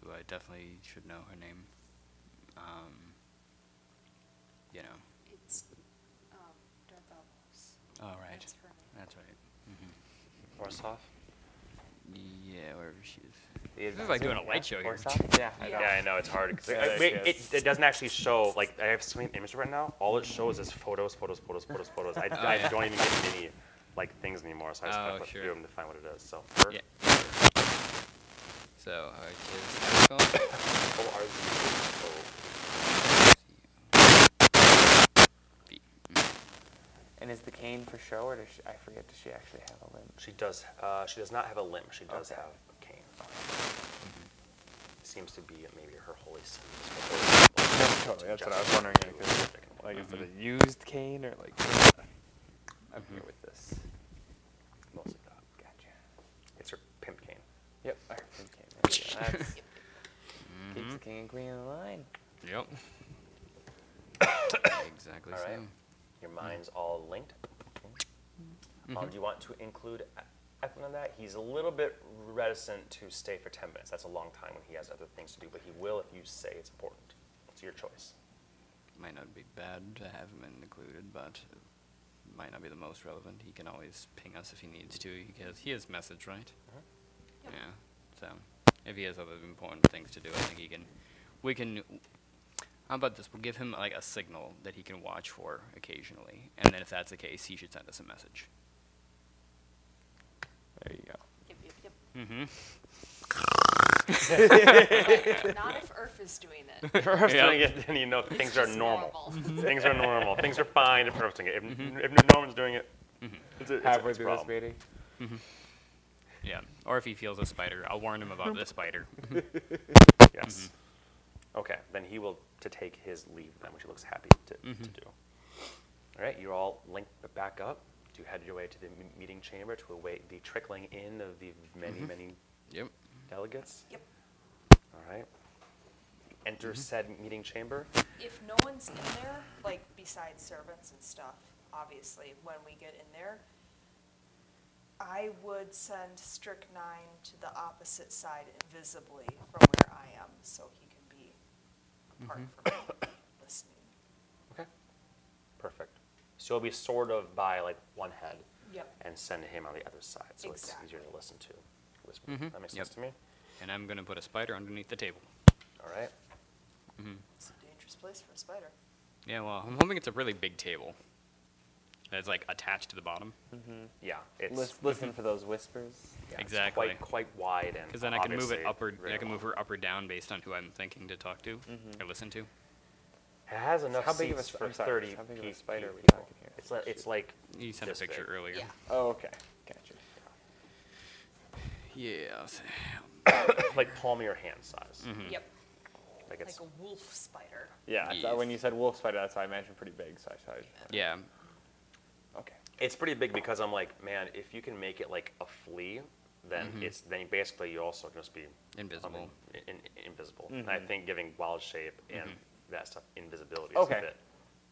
who I definitely should know her name. Um, you know. It's, um, Darthavos. Oh, right. That's her name. That's right. hmm Warsaw? Yeah, wherever she is. The This is like doing a light show here. Warsaw? Yeah, I know. Yeah, I know, it's hard. 'cause Yeah, it it, it doesn't actually show, like, I have so many images right now. All it shows is photos, photos, photos, photos, photos. I, I yeah. don't even get many, like, things anymore, so I just Oh, have to flip sure. through them to find what it is. So, her, Yeah. So, uh, it is Axel. And is the cane for show, or does she, I forget? Does she actually have a limb? She does, uh, she does not have a limb, she does Okay. have a cane. Seems to be maybe her holy symbol. totally. That's what I was wondering. to Because, pick and like, is it a used cane or like? I'm here with this mostly. Gotcha. It's her pimp cane. Yep, I heard pimp cane. There we go. Keeps the king and queen in line. Yep. exactly All so. right. Your mind's all linked. Mm-hmm. Um, do you want to include Eklund on that? He's a little bit reticent to stay for 10 minutes. That's a long time when he has other things to do, but he will if you say it's important. It's your choice. Might not be bad to have him included, but might not be the most relevant. He can always ping us if he needs to. Because he has message, right? Yep. Yeah. So if he has other important things to do, I think he can. We can. How about this? We'll give him like a signal that he can watch for occasionally, and then if that's the case, he should send us a message. There you go. Yep, yep, yep. Mm-hmm. Not if Earth is doing it. If Earth's Yep. doing it, then you know things are just normal. normal. things are normal. things are fine if Earth's doing it. If, mm-hmm. if no one's doing it, mm-hmm. it's a, it's a, Halfway it's a through this problem. meeting. Mm-hmm. Yeah. Or if he feels a spider, I'll warn him about the spider. Yes. Okay, then he will to take his leave then, which he looks happy to, to do. All right, you're all linked back up to head your way to the m- meeting chamber to await the trickling in of the many, many Yep. Delegates. Yep. All right. Enter mm-hmm. said meeting chamber. If no one's in there, like besides servants and stuff, obviously, when we get in there, I would send Strychnine to the opposite side invisibly from where I am, so he can be apart from mm-hmm. me, listening. Okay. Perfect. So you'll be sort of by like one head Yep. and send him on the other side, so it's easier to listen to. Whisper. Mhm. That makes Yep. sense to me. And I'm gonna put a spider underneath the table. All right. Mm-hmm. It's a dangerous place for a spider. Yeah. Well, I'm hoping it's a really big table. That's like attached to the bottom. Mm-hmm. Yeah. It's Lis- listen for those whispers. yeah, it's Exactly. quite quite wide and Because then I can move it obviously up or very I can move long. her up or down based on who I'm thinking to talk to mm-hmm. or listen to. It has enough How big of a seats sp- for I'm sorry, 30 how big of a pe- spider are we people. talking here? It's, li- it's like You sent a this picture big. earlier. Yeah. Oh, okay. Gotcha. Yeah. like palm of your hand size. Mm-hmm. Yep. Like Like a wolf spider. Yeah, I thought when you said wolf spider, that's why I imagined pretty big. So I thought. Yeah. Okay. it's pretty big because I'm like, man, if you can make it like a flea, then mm-hmm. it's then basically you also just be Invisible. um, in, in- invisible. Mm-hmm. And I think giving wild shape and that stuff invisibility is a bit.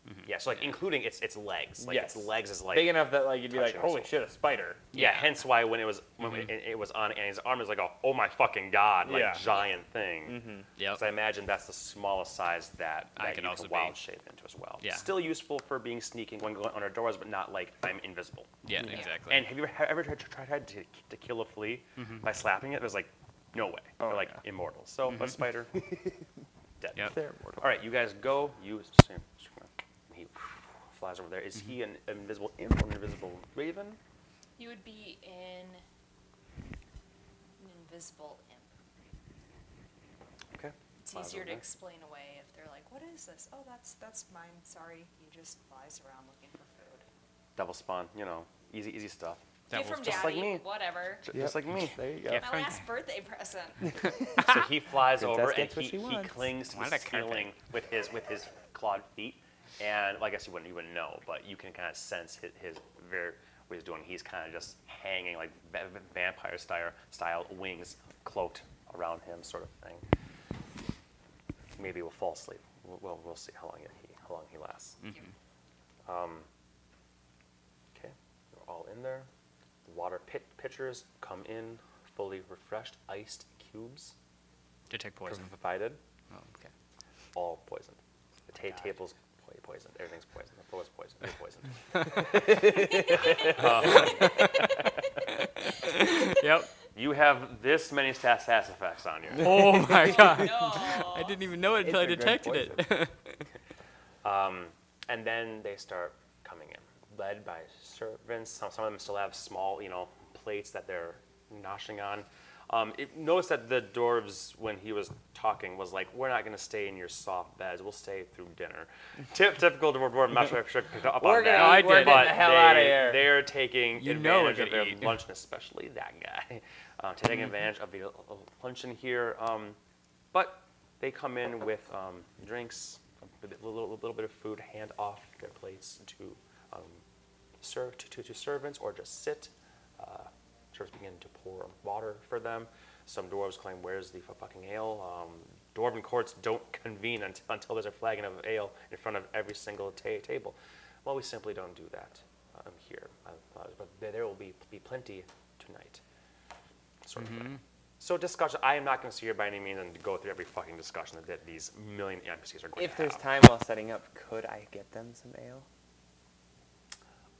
Mm-hmm. Yeah, so like including its its legs, like yes. its legs is like big enough that like you'd be like, holy shit, a spider. Yeah, hence why when it was when mm-hmm. it, it was on Annie's arm, it was like, a, oh my fucking god, like Yeah. giant thing. Mm-hmm. Yep. So I imagine that's the smallest size that, I that can you also can be. wild shape into as well. Yeah. Still useful for being sneaking when going under doors, but not like I'm invisible. Yeah. Exactly. And have you ever, ever tried, tried to, to kill a flea by slapping it? There's like, no way. Oh, They're like yeah. immortal. So a spider, dead. Yep. They're mortal. All right, you guys go. You he flies over there. Is he mm-hmm. an invisible imp or an invisible raven? You would be in an invisible imp. Okay. It's Flies easier over to there. explain away if they're like, what is this? Oh, that's, that's mine, sorry. He just flies around looking for food. Devil spawn, you know, easy, easy stuff. That Give was from just like daddy, me. whatever. J- Yep. Just like me. There you go. Yeah. My Fine. last birthday present. so he flies Princess over and gets what he, she he wants. clings to What the a carpet. ceiling with his with his clawed feet. And well, I guess you wouldn't you wouldn't know, but you can kind of sense his, his very what he's doing. He's kind of just hanging like va- va- vampire style style wings cloaked around him, sort of thing. Maybe we'll fall asleep. We'll, we'll, we'll see how long he how long he lasts. Um, okay, we're all in there. The water pit pitchers come in fully refreshed, iced cubes Detect poison. provided, Oh, okay. all poisoned. The ta- table's po- poisoned. Everything's poisoned. The floor's poisoned. You're poisoned. Yep. You have this many stat stats effects on you. Oh my god. No. I didn't even know it until I It's a detected it. Um, and then they start coming in, led by servants. Some, some of them still have small, you know, plates that they're noshing on. Um, it, notice that the dwarves, when he was talking, was like, "We're not going to stay in your soft beds. We'll stay through dinner." Tip, typical dwarf. dwarf I'm not sure if I picked up We're on gonna that. eat, we're but getting the hell they, outta here. They're taking You know we're advantage of gonna their eat. luncheon, especially that guy, um, taking advantage of the uh, luncheon here. Um, but they come in with um, drinks, a bit- little, little bit of food, hand off their plates to um, serve to, to, to servants or just sit. Uh, servants beginning to pour water for them. Some dwarves claim, "Where's the fucking ale?" Um, dwarven courts don't convene until, until there's a flagon of ale in front of every single ta- table. Well, we simply don't do that um, here. Uh, uh, but there, there will be, be plenty tonight. Sort of thing. So discussion. I am not going to sit here by any means and go through every fucking discussion that these million NPCs are going If to there's have. time while setting up, could I get them some ale?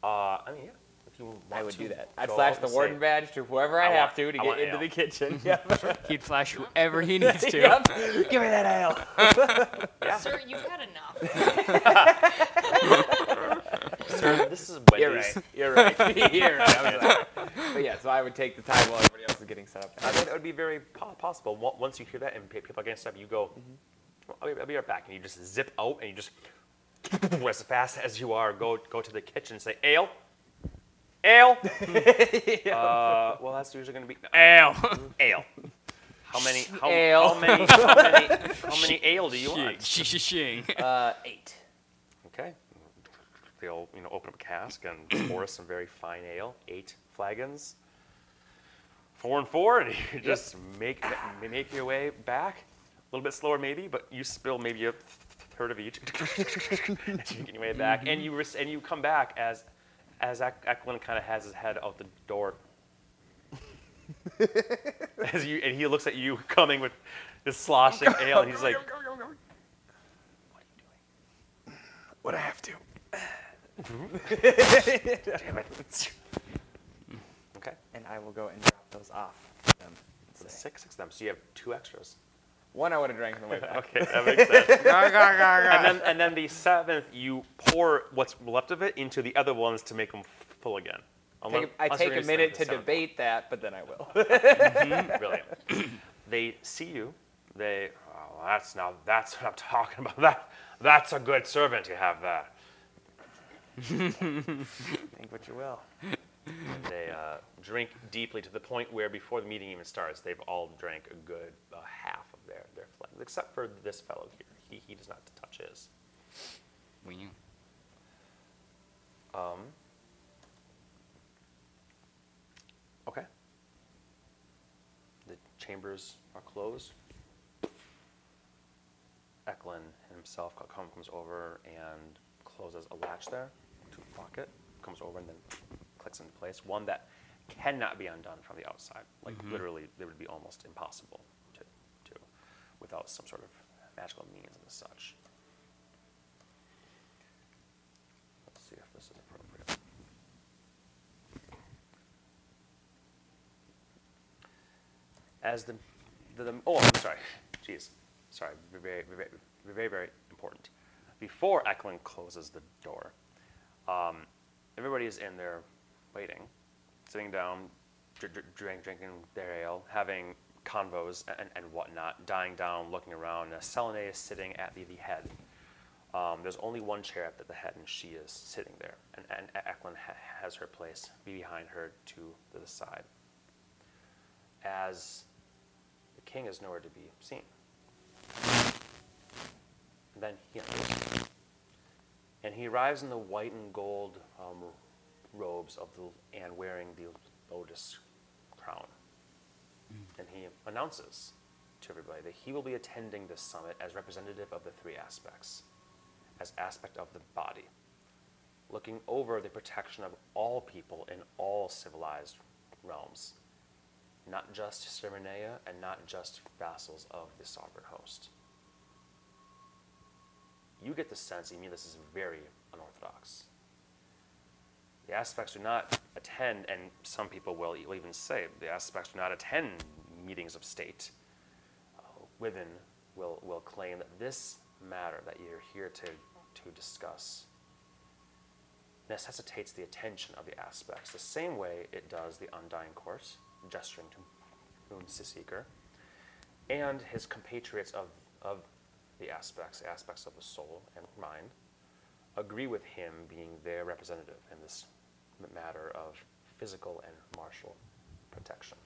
Uh, I mean, yeah. If you want I would do that. I'd flash the warden badge to whoever I, I have want- to to I get into ale. the kitchen. Yep. He'd flash whoever he needs to. Yep. Give me that ale. Sir, you've had enough. Sir, this is You're right. You're right. You're right. I'm. But yeah, so I would take the time while everybody else is getting set up. I think that would be very po- possible. Once you hear that and people are getting set up, you go, mm-hmm. "Well, I'll, be, I'll be right back. And you just zip out and you just, as fast as you are, go go to the kitchen and say, ale? Ale? uh, well, that's usually going to be ale. ale. How many? How, Ale. how many? How many? How many ale do you want? shing. Uh, eight. Okay. They'll you know open up a cask and pour us some very fine ale, eight flagons. Four and four, and you just make make your way back. A little bit slower maybe, but you spill maybe a third of each. as you get your way back, and you res- and you come back as as Ek- Eklund kind of has his head out the door. as you and he looks at you coming with this sloshing ale, and he's like, What do I have to. "Damn it!" okay. And I will go and drop those off. to them and So say, six, six of them. So you have two extras. One I would have drank on the way back. Okay, that makes sense. and then and then the seventh, you pour what's left of it into the other ones to make them full again. Unless- Take, I unless you're take a minute to the seventh debate that, but then I will. one. Brilliant. they see you. They. Oh, that's now. That's what I'm talking about. That. That's a good servant. You have there. Think what you will. They uh, drink deeply to the point where before the meeting even starts, they've all drank a good uh, half of their their flag, except for this fellow here. He he does not touch his. We knew. Um, okay. The chambers are closed. Eklund himself comes over and closes a latch there to lock it. Comes over and then clicks into place. One that cannot be undone from the outside. Like literally, it would be almost impossible without some sort of magical means and such. Let's see if this is appropriate. As the, the, the oh, I'm sorry, jeez, sorry, very, very, very, very, important. Before Eklund closes the door, um, everybody is in there waiting, sitting down, dr- dr- drink, drinking their ale, having convos and, and whatnot, dying down, looking around. Uh, Selene is sitting at the, the head. Um, there's only one chair at the head, and she is sitting there. And, and Eklund ha- has her place behind her to the side. As the king is nowhere to be seen. And then he enters. And he arrives in the white and gold um, robes of the and wearing the lotus crown. And he announces to everybody that he will be attending this summit as representative of the three aspects, as aspect of the body, looking over the protection of all people in all civilized realms, not just Cernea and not just vassals of the sovereign host. You get the sense, Emi, this is very unorthodox. The aspects do not attend, and some people will even say the aspects do not attend meetings of state. Uh, women will, will claim that this matter that you're here to, to discuss necessitates the attention of the aspects, the same way it does the Undying Court, gesturing to Moon Sisseeker, and his compatriots of, of the aspects, aspects of the soul and mind, agree with him being their representative in this matter of physical and martial protection,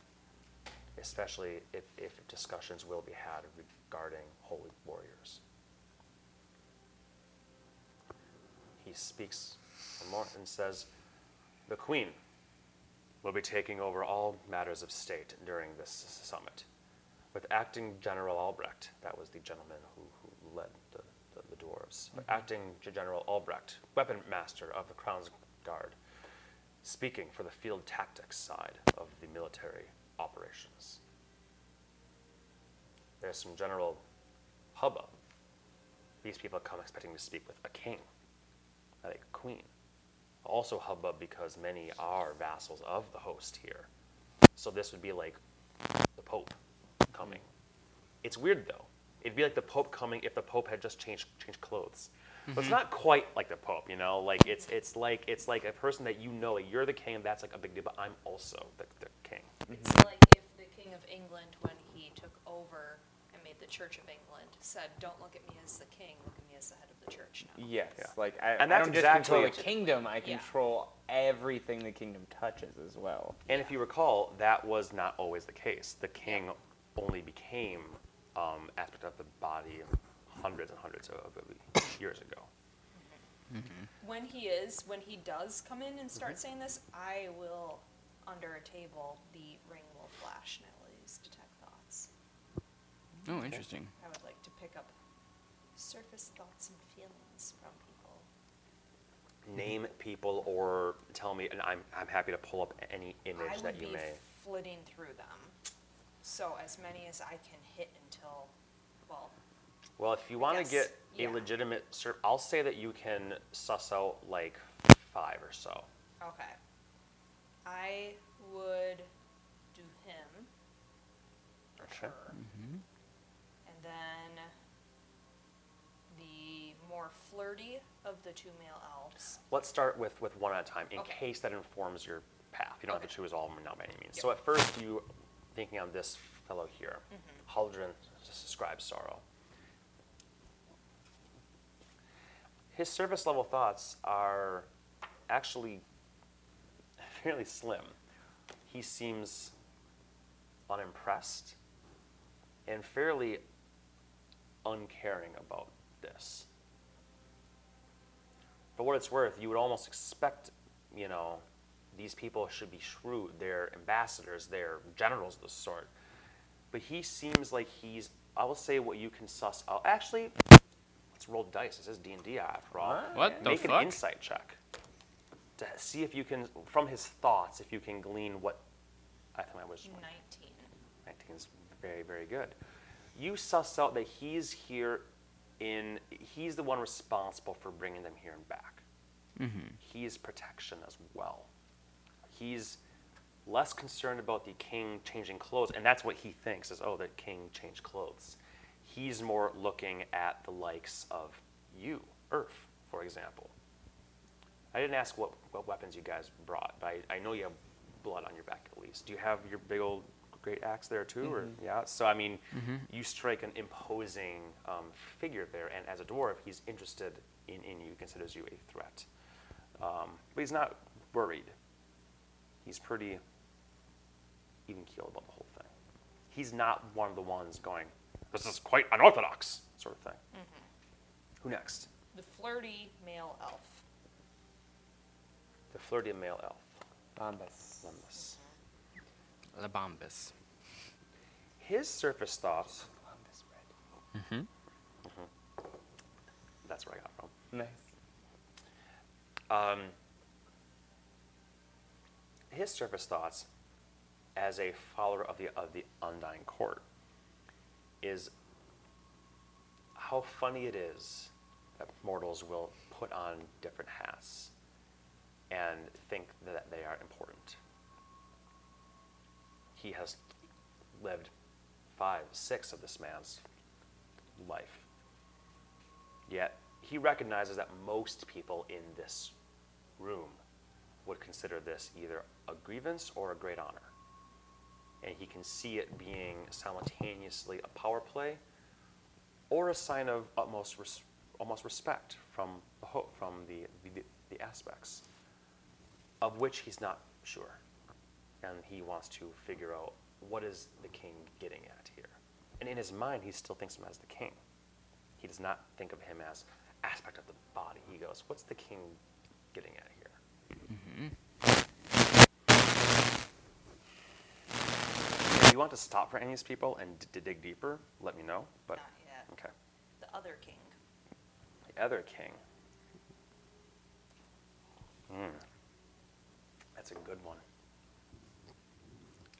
especially if, if discussions will be had regarding holy warriors. He speaks more and says, The Queen will be taking over all matters of state during this summit. with acting General Albrecht. That was the gentleman who, who led the, the, the dwarves. Mm-hmm. Acting General Albrecht, weapon master of the Crown's Guard, speaking for the field tactics side of the military operations. There's some general hubbub. These people come expecting to speak with a king, not a queen. Also hubbub because many are vassals of the host here. So this would be like the Pope coming. It's weird though. It'd be like the Pope coming if the Pope had just changed changed clothes. But it's not quite like the Pope, you know. Like it's it's like it's like a person that you know. Like you're the king, and that's like a big deal. But I'm also the, the king. It's like if the King of England, when he took over and made the Church of England, said, "Don't look at me as the king. Look at me as the head of the church now." Yes, Yeah. like I, And I that's don't just control the kingdom; I Yeah. control everything the kingdom touches as well. And if you recall, that was not always the case. The king only became um, aspect of the body hundreds and hundreds of, of years ago. When he is, when he does come in and start Mm-hmm. saying this, I will, under a table, the ring will flash and I will use detect thoughts. Oh, interesting. I would like to pick up surface thoughts and feelings from people. Name people or tell me, and I'm, I'm happy to pull up any image I that would you be may. flitting through them. So as many as I can hit until, well, Well, if you want to guess, get a yeah. legitimate, cer- I'll say that you can suss out like five or so. okay. I would do him. For Okay. sure. And then the more flirty of the two male elves. Let's start with, with one at a time in Okay. case that informs your path. You don't have to Okay. choose all of them now by any means. Yep. So at first, you thinking on this fellow here, Mm-hmm. Haldren describes sorrow. His surface level thoughts are actually fairly slim. He seems unimpressed and fairly uncaring about this. For what it's worth, you would almost expect, you know, these people should be shrewd. They're ambassadors, they're generals of the sort. But he seems like he's, I will say what you can suss out. Actually, let's roll dice. This is D&D after all. What the Make fuck? an insight check to see if you can, from his thoughts, if you can glean what, I think I was 19. 19 is very, very good. You suss out that he's here in, he's the one responsible for bringing them here and back. Mm-hmm. He's protection as well. He's less concerned about the king changing clothes, and that's what he thinks is, oh, the king changed clothes. He's more looking at the likes of you, Earth, for example. I didn't ask what, what weapons you guys brought, but I, I know you have blood on your back at least. Do you have your big old great axe there too, or yeah? So I mean, you strike an imposing um, figure there, and as a dwarf, he's interested in, in you, considers you a threat. Um, but he's not worried. He's pretty even keeled about the whole thing. He's not one of the ones going, "This is quite unorthodox," sort of thing. Mm-hmm. Who next? The flirty male elf. The flirty male elf, Bombus. Lemus. Mm-hmm. La Bombus. His surface thoughts. Bombus red. Mm-hmm. That's where I got from. Nice. Um, his surface thoughts, as a follower of the of the Undying Court, is how funny it is that mortals will put on different hats and think that they are important. He has lived five, six of this man's life. Yet he recognizes that most people in this room would consider this either a grievance or a great honor. And he can see it being simultaneously a power play or a sign of utmost res- almost respect from the, ho- from the, the, the aspects, of which he's not sure. And he wants to figure out what is the king getting at here. And in his mind, he still thinks of him as the king. He does not think of him as aspect of the body. He goes, what's the king getting at here? Mm-hmm. You want to stop for any of these people and d- to dig deeper, let me know. But Not yet. okay, The other king. the other king. Hmm. That's a good one.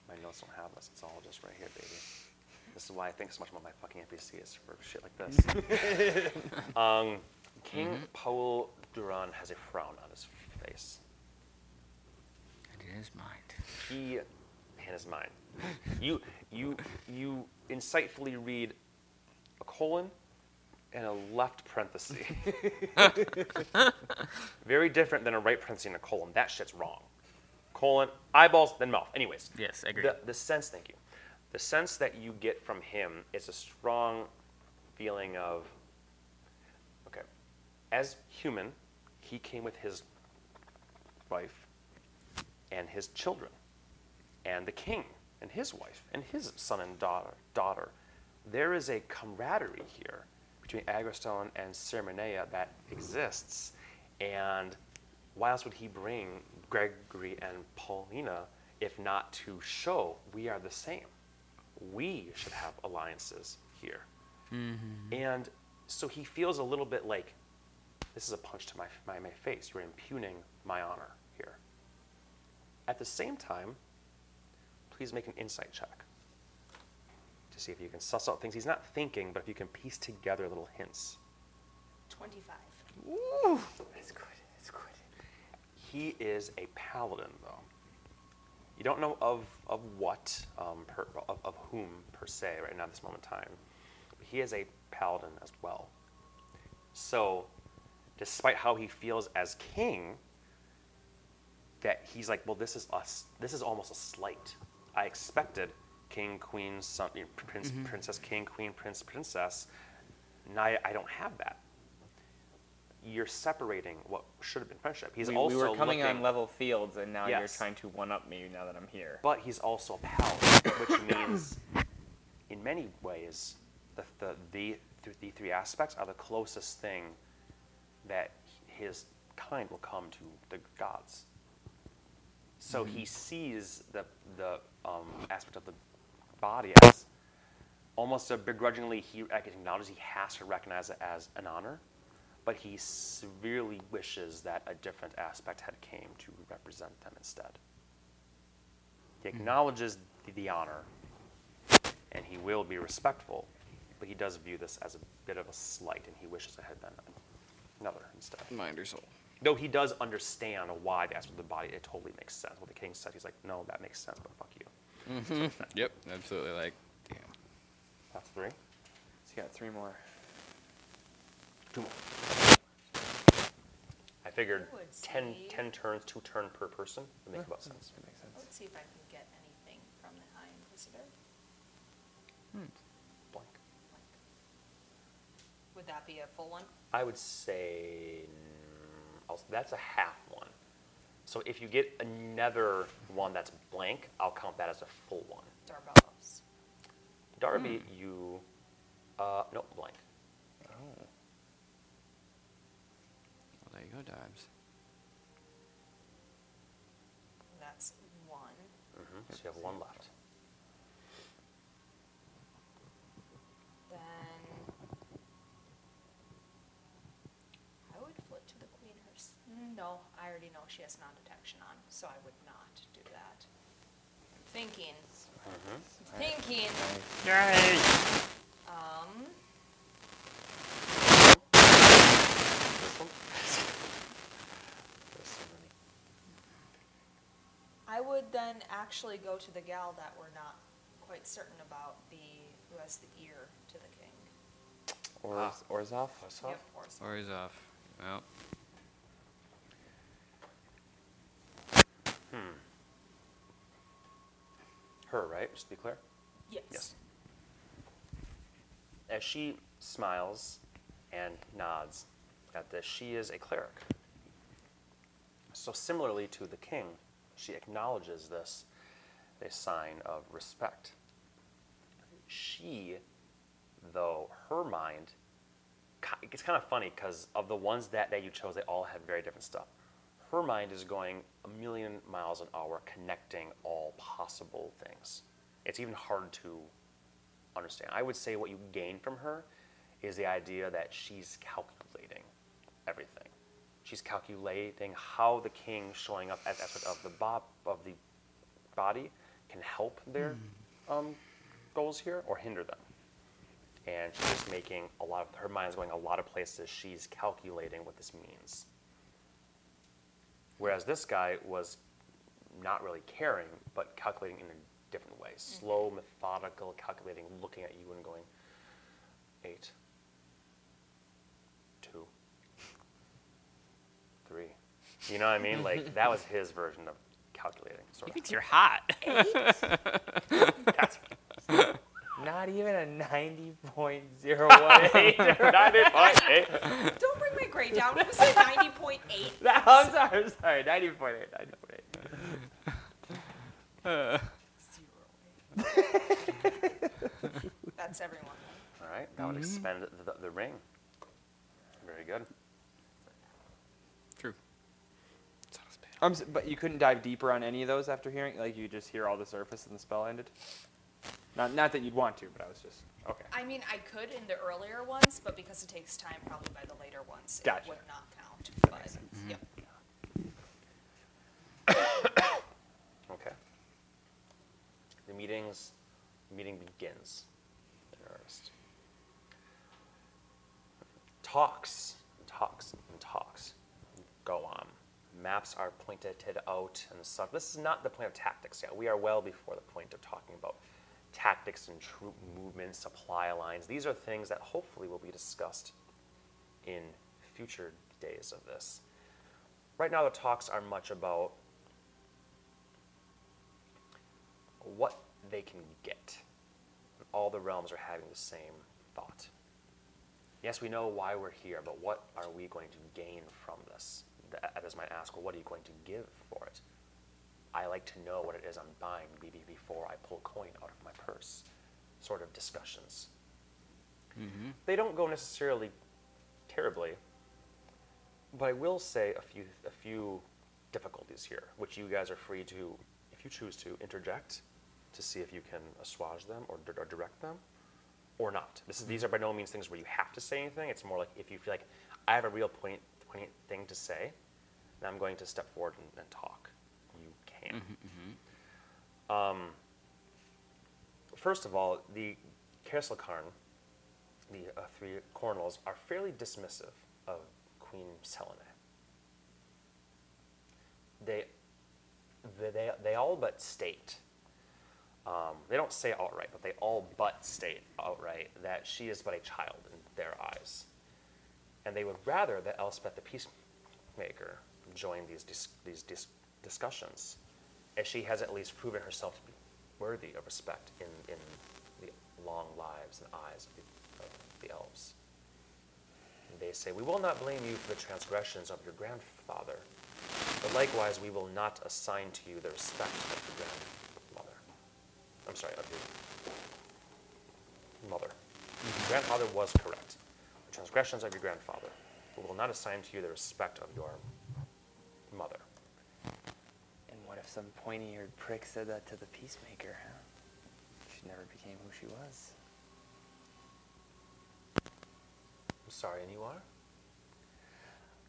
My notes don't have this. It's all just right here, baby. This is why I think so much about my fucking NPCs for shit like this. um, King Paul Duran has a frown on his face. And it is mind. He in his mind. You you you insightfully read a colon and a left parenthesis. Very different than a right parenthesis and a colon. That shit's wrong. Colon, eyeballs, then mouth. Anyways. Yes, agreed. The, the sense, thank you. The sense that you get from him is a strong feeling of, okay, as human, he came with his wife and his children, and the king and his wife and his son and daughter. daughter. There is a camaraderie here between Agrestone and Cerminea that exists, and why else would he bring Gregory and Paulina if not to show we are the same? We should have alliances here. Mm-hmm. And so he feels a little bit like this is a punch to my, my, my face. You're impugning my honor here. At the same time, please make an insight check to see if you can suss out things he's not thinking, but if you can piece together little hints. Twenty-five. It's good. It's good. He is a paladin, though. You don't know of of what, um, per, of, of whom per se, right now at this moment in time. But he is a paladin as well. So, despite how he feels as king, that he's like, well, this is us. This is almost a slight. I expected king, queen, son, you know, prince, mm-hmm. princess, king, queen, prince, princess. Now I, I don't have that you're separating what should have been friendship. He's we, also we were coming looking, on level fields, and now you're trying to one up me now that I'm here. but he's also a pal, which means, in many ways, the the the, th- the three aspects are the closest thing that his kind will come to the gods. So he sees the the um, aspect of the body as almost a begrudgingly he acknowledges he has to recognize it as an honor, but he severely wishes that a different aspect had came to represent them instead. He acknowledges the, the honor, and he will be respectful, but he does view this as a bit of a slight, and he wishes it had been another instead. Mind or soul. Though he does understand why the aspect of the body, it totally makes sense. What the king said, he's like, no, that makes sense, but fuck you. Mm-hmm. Yep, absolutely. Like, damn. That's three. So you got three more. Two more. I figured I 10, 10 turns, two turn per person would make about sense. That makes sense. Let's see if I can get anything from the High Inquisitor. Hmm. Blank. Would that be a full one? I would say I'll- that's a half one. So if you get another one that's blank, I'll count that as a full one. Darbelos. Darby, you, uh, no, blank. Oh. Well, there you go, Dibs. That's one. hmm So you have one left. Then I would flip to the Queen hers. No, I already know she has non-detection on, so I would not do that. Thinking, thinking. Um, This one? There's so many. I would then actually go to the gal that we're not quite certain about, the who has the ear to the king. Or Ah. Orzov? What's up? Yep, Orson. Or he's off. Well, Her, right? Just to be clear. Yes. Yes. As she smiles and nods at this, she is a cleric. So, similarly to the king, she acknowledges this a sign of respect. She, though, her mind, it's kind of funny because of the ones that, that you chose, they all have very different stuff. Her mind is going a million miles an hour, connecting all possible things. it's even hard to understand. I would say what you gain from her is the idea that she's calculating everything. She's calculating how the king showing up as aspect of the bob of the body can help their um, goals here or hinder them. And she's just making a lot of her mind's going a lot of places. She's calculating what this means. Whereas this guy was not really caring, but calculating in a different way. Mm-hmm. Slow, methodical, calculating, looking at you and going, eight, two, three. You know what I mean? Like that was his version of calculating. Sort He of. thinks you're hot. That's Not even a 90.018. ninety point eight. Don't bring my grade down. It was like ninety point eight. I'm sorry, I'm sorry. 90.8. 90.8. Uh, That's everyone. All right, that would expend the, the, the ring. Very good. true. I'm s- but you couldn't dive deeper on any of those after hearing, like you just hear all the surface and the spell ended. Not, not that you'd want to, but I was just okay. I mean, I could in the earlier ones, but because it takes time, probably by the later ones, Gotcha. it would not count. That but, makes sense. Yep. Mm-hmm. Okay. The meetings, meeting begins in earnest. Talks, and talks, and talks go on. Maps are pointed out and stuff. This is not the point of tactics yet. We are well before the point of talking about tactics and troop movements, supply lines. These are things that hopefully will be discussed in future days of this. Right now, the talks are much about what they can get. All the realms are having the same thought. Yes, we know why we're here, but what are we going to gain from this? Th- Others might ask, well, what are you going to give for it? I like to know what it is I'm buying maybe before I pull a coin out of my purse. Sort of discussions. Mm-hmm. They don't go necessarily terribly, but I will say a few a few difficulties here, which you guys are free to, if you choose to, interject to see if you can assuage them or, or direct them, or not. This is these mm-hmm. are by no means things where you have to say anything. It's more like if you feel like I have a real point poignant thing to say, then I'm going to step forward and, and talk. You can. Um, first of all, the Kerslakarn, the uh, three Cornels, are fairly dismissive of Queen Selene. They, they, they, they all but state, um, they don't say outright, but they all but state outright that she is but a child in their eyes. And they would rather that Elspeth the Peacemaker join these, dis- these dis- discussions, as she has at least proven herself to be worthy of respect in, in the long lives and eyes of the, of the elves. And they say, We will not blame you for the transgressions of your grandfather, but likewise we will not assign to you the respect of your grandmother. I'm sorry, of your mother. Your grandfather was correct. The transgressions of your grandfather. We will not assign to you the respect of your mother. And what if some pointy-eared prick said that to the peacemaker, huh? She never became who she was. I'm sorry, and you are?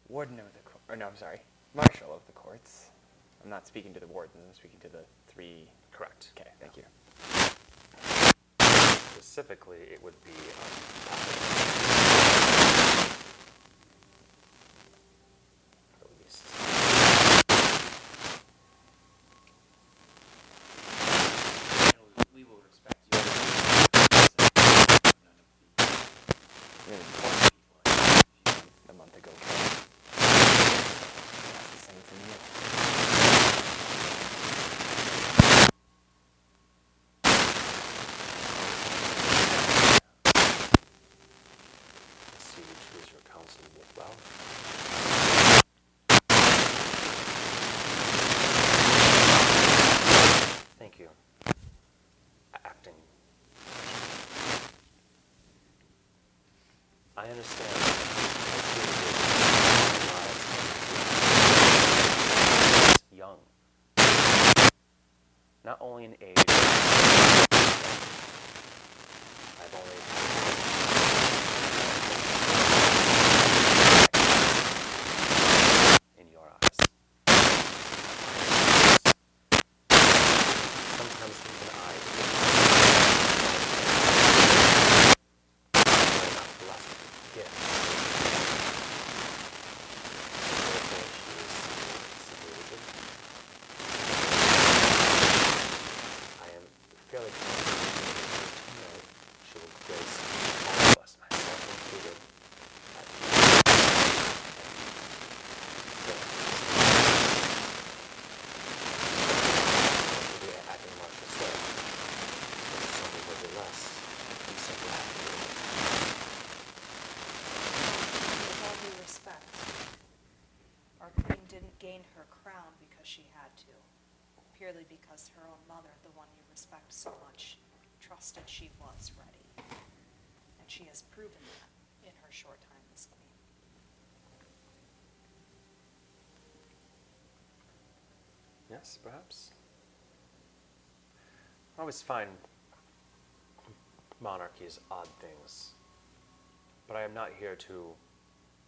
Warden of the court. Or no, I'm sorry. Marshal of the courts. I'm not speaking to the warden. I'm speaking to the three. Correct. Okay, thank you. Specifically, it would be um, at least. We will respect you. Really important. A month ago. That's the same for you. Let's see which is your counsel worthwhile. Thank you. A- Acting. I understand. Young. Not only in age, trusted she was ready. And she has proven that in her short time as queen. Yes, perhaps. I always find monarchies odd things, but I am not here to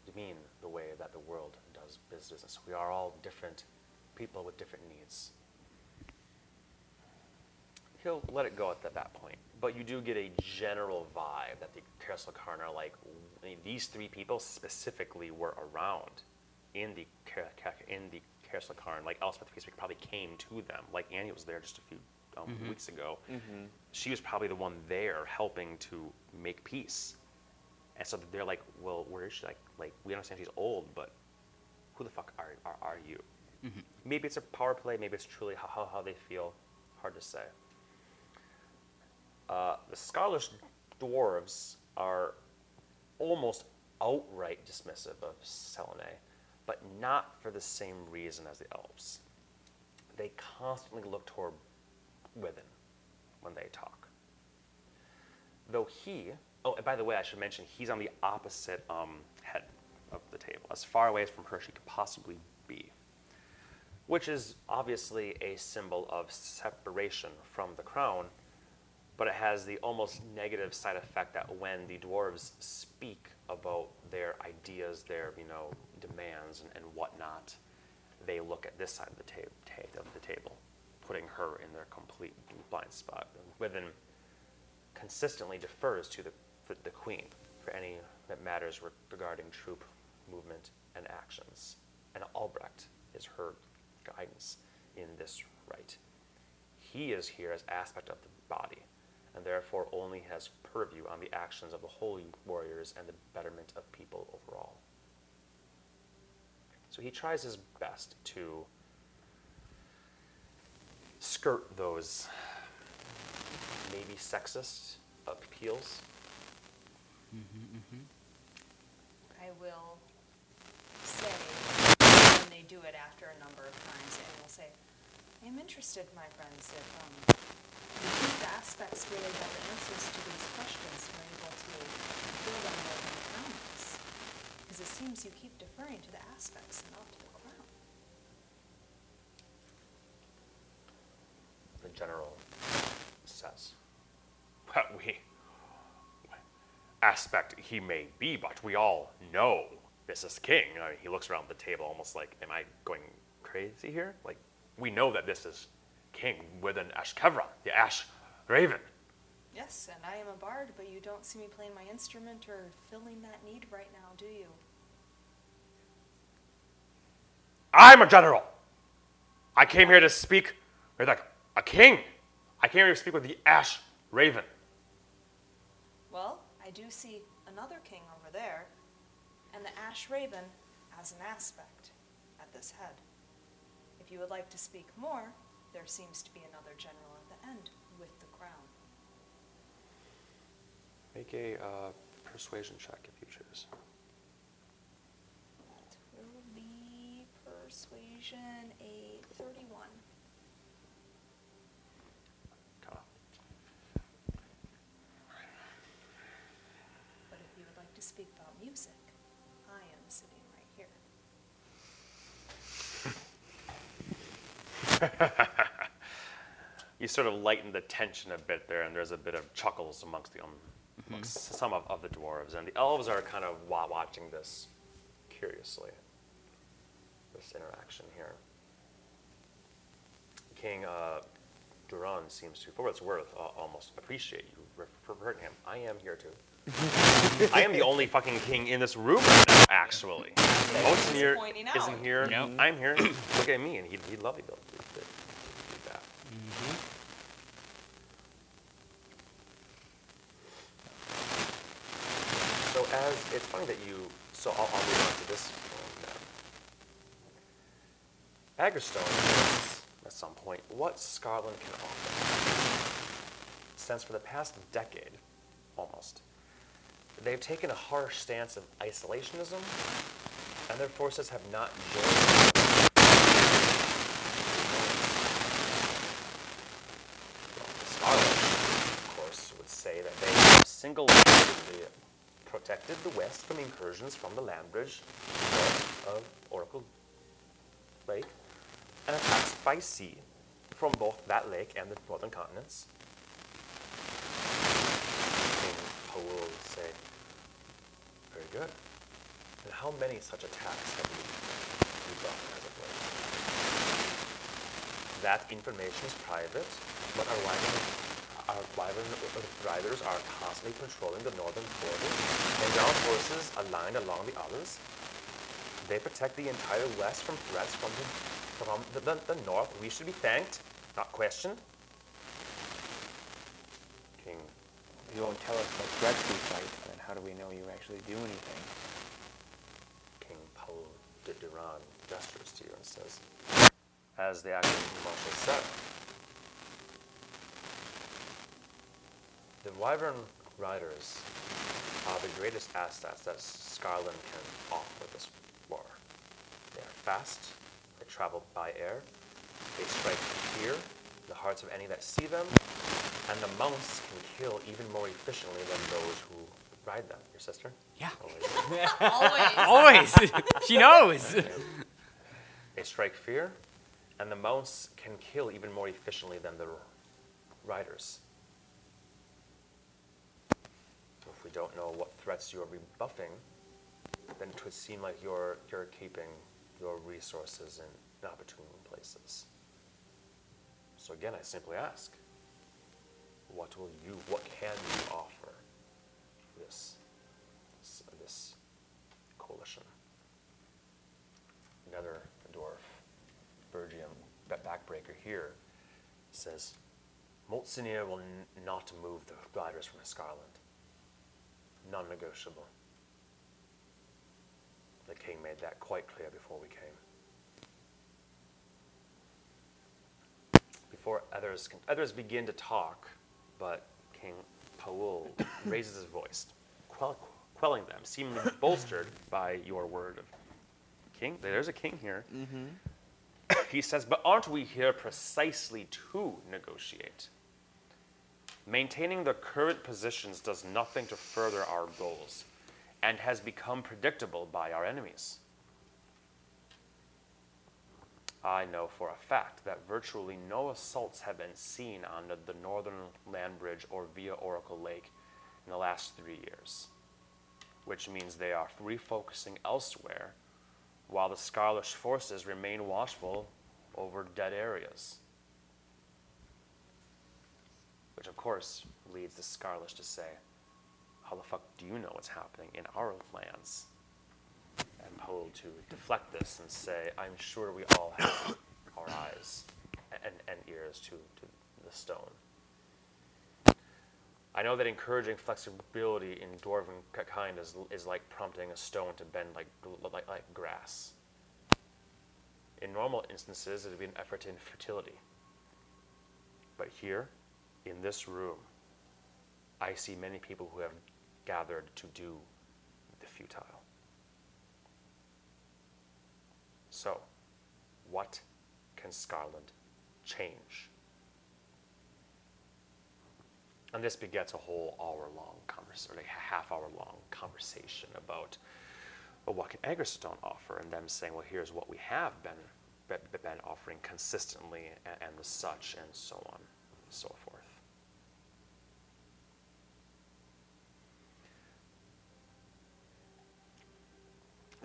demean the way that the world does business. We are all different people with different needs. He'll let it go at that, that point, but you do get a general vibe that the Kerslakarn are like I mean, these three people specifically were around in the in the Kerslakarn. Like Elspeth Peacemaker probably came to them. Like Annie was there just a few um, mm-hmm. weeks ago. Mm-hmm. She was probably the one there helping to make peace. And so they're like, well, where is she? Like, like we understand she's old, but who the fuck are are, are you? Mm-hmm. Maybe it's a power play. Maybe it's truly how, how, how they feel. Hard to say. Uh, the Scarlish dwarves are almost outright dismissive of Selene, but not for the same reason as the elves. They constantly look toward Within when they talk. Though he, oh, and by the way, I should mention he's on the opposite um, head of the table, as far away from her as she could possibly be, which is obviously a symbol of separation from the crown, but it has the almost negative side effect that when the dwarves speak about their ideas, their you know demands and, and whatnot, they look at this side of the, ta- ta- of the table, putting her in their complete blind spot. Within consistently defers to the, the, queen for any that matters re- regarding troop movement and actions, and Albrecht is her guidance in this right. He is here as aspect of the body, and therefore only has purview on the actions of the holy warriors and the betterment of people overall. So he tries his best to skirt those maybe sexist appeals. I will say, when they do it after a number of times, and will say, I am interested, my friends, if um, you think the aspects really have answers to these questions, we're able to build on more than the crown. Because it seems you keep deferring to the aspects and not to the crown. the general says. Well, we aspect he may be, but we all know this is king. I mean, he looks around the table almost like, am I going crazy here? Like, we know that this is king within Ashkevra, the Ash Raven. Yes, and I am a bard, but you don't see me playing my instrument or filling that need right now, do you? I'm a general. I came here to speak with a, a king. I came here to speak with the Ash Raven. Well, I do see another king over there, and the Ash Raven as an aspect at this head. If you would like to speak more, there seems to be another general at the end with the crown. Make a uh, persuasion check if you choose. It will be persuasion a 31. Kind of But if you would like to speak about music, I am sitting right here. you sort of lighten the tension a bit there, and there's a bit of chuckles amongst the um, amongst some of, of the dwarves, and the elves are kind of watching this curiously. This interaction here. King uh, Duran seems to, for what it's worth, uh, almost appreciate you re- referring him. I am here too. I am the only fucking king in this room right now, actually. Otenir pointing isn't out. here. Yep. I'm here. Look at me, and he'd, he'd love me as it's funny that you, so I'll, I'll move on to this one now. Baggerstone asks, at some point, what Scarland can offer. Since for the past decade, almost, they've taken a harsh stance of isolationism, and their forces have not joined. Well, Scarland, of course, would say that they have single protected the west from incursions from the land bridge of Oracle Lake and attacks by sea from both that lake and the northern continents. King Paul will say, Very good. And how many such attacks have you rebuffed as of late? That information is private, but our wyvern, our riders are constantly patrolling the northern border, and ground forces aligned along the others. They protect the entire west from threats from the, from the, the, the north. We should be thanked, not questioned. King You won't tell us what threats we fight, then how do we know you actually do anything? King Paul de Duran gestures to you and says, as the acting marshal said, the Wyvern Riders are the greatest assets that Scarland can offer this war. They are fast, they travel by air, they strike fear in the hearts of any that see them, and the mounts can kill even more efficiently than those who ride them. Your sister? Yeah. Always. Always. Always. she knows. They strike fear, and the mounts can kill even more efficiently than the riders. If we don't know what threats you're rebuffing, then it would seem like you're, you're keeping your resources in opportune places. So again, I simply ask, what will you, what can you offer this, this, this coalition? another dwarf, Bergium, ba- backbreaker here, says, Moltsinir will n- not move the riders from Scarland. Non-negotiable. The king made that quite clear before we came. Before others can, others begin to talk, but King Paul raises his voice, quell, quelling them, seemingly bolstered by your word of king. There's a king here. Mm-hmm. he says, But aren't we here precisely to negotiate? Maintaining the current positions does nothing to further our goals and has become predictable by our enemies. I know for a fact that virtually no assaults have been seen on the, the northern land bridge or via Oracle Lake in the last three years, which means they are refocusing elsewhere while the Scarlish forces remain watchful over dead areas. Which, of course, leads the Scarlish to say, How the fuck do you know what's happening in our lands? And Poe to deflect this and say, I'm sure we all have our eyes and, and ears to, to the stone. I know that encouraging flexibility in dwarven kind is, is like prompting a stone to bend like, like, like grass. In normal instances, it would be an effort in fertility. But here, in this room, I see many people who have gathered to do the futile. So, what can Scarland change? And this begets a whole hour-long conversation, like a half-hour-long conversation about well, what can Agrestone offer, and them saying, well, here's what we have been be- be- been offering consistently, and, and the such, and so on, and so forth.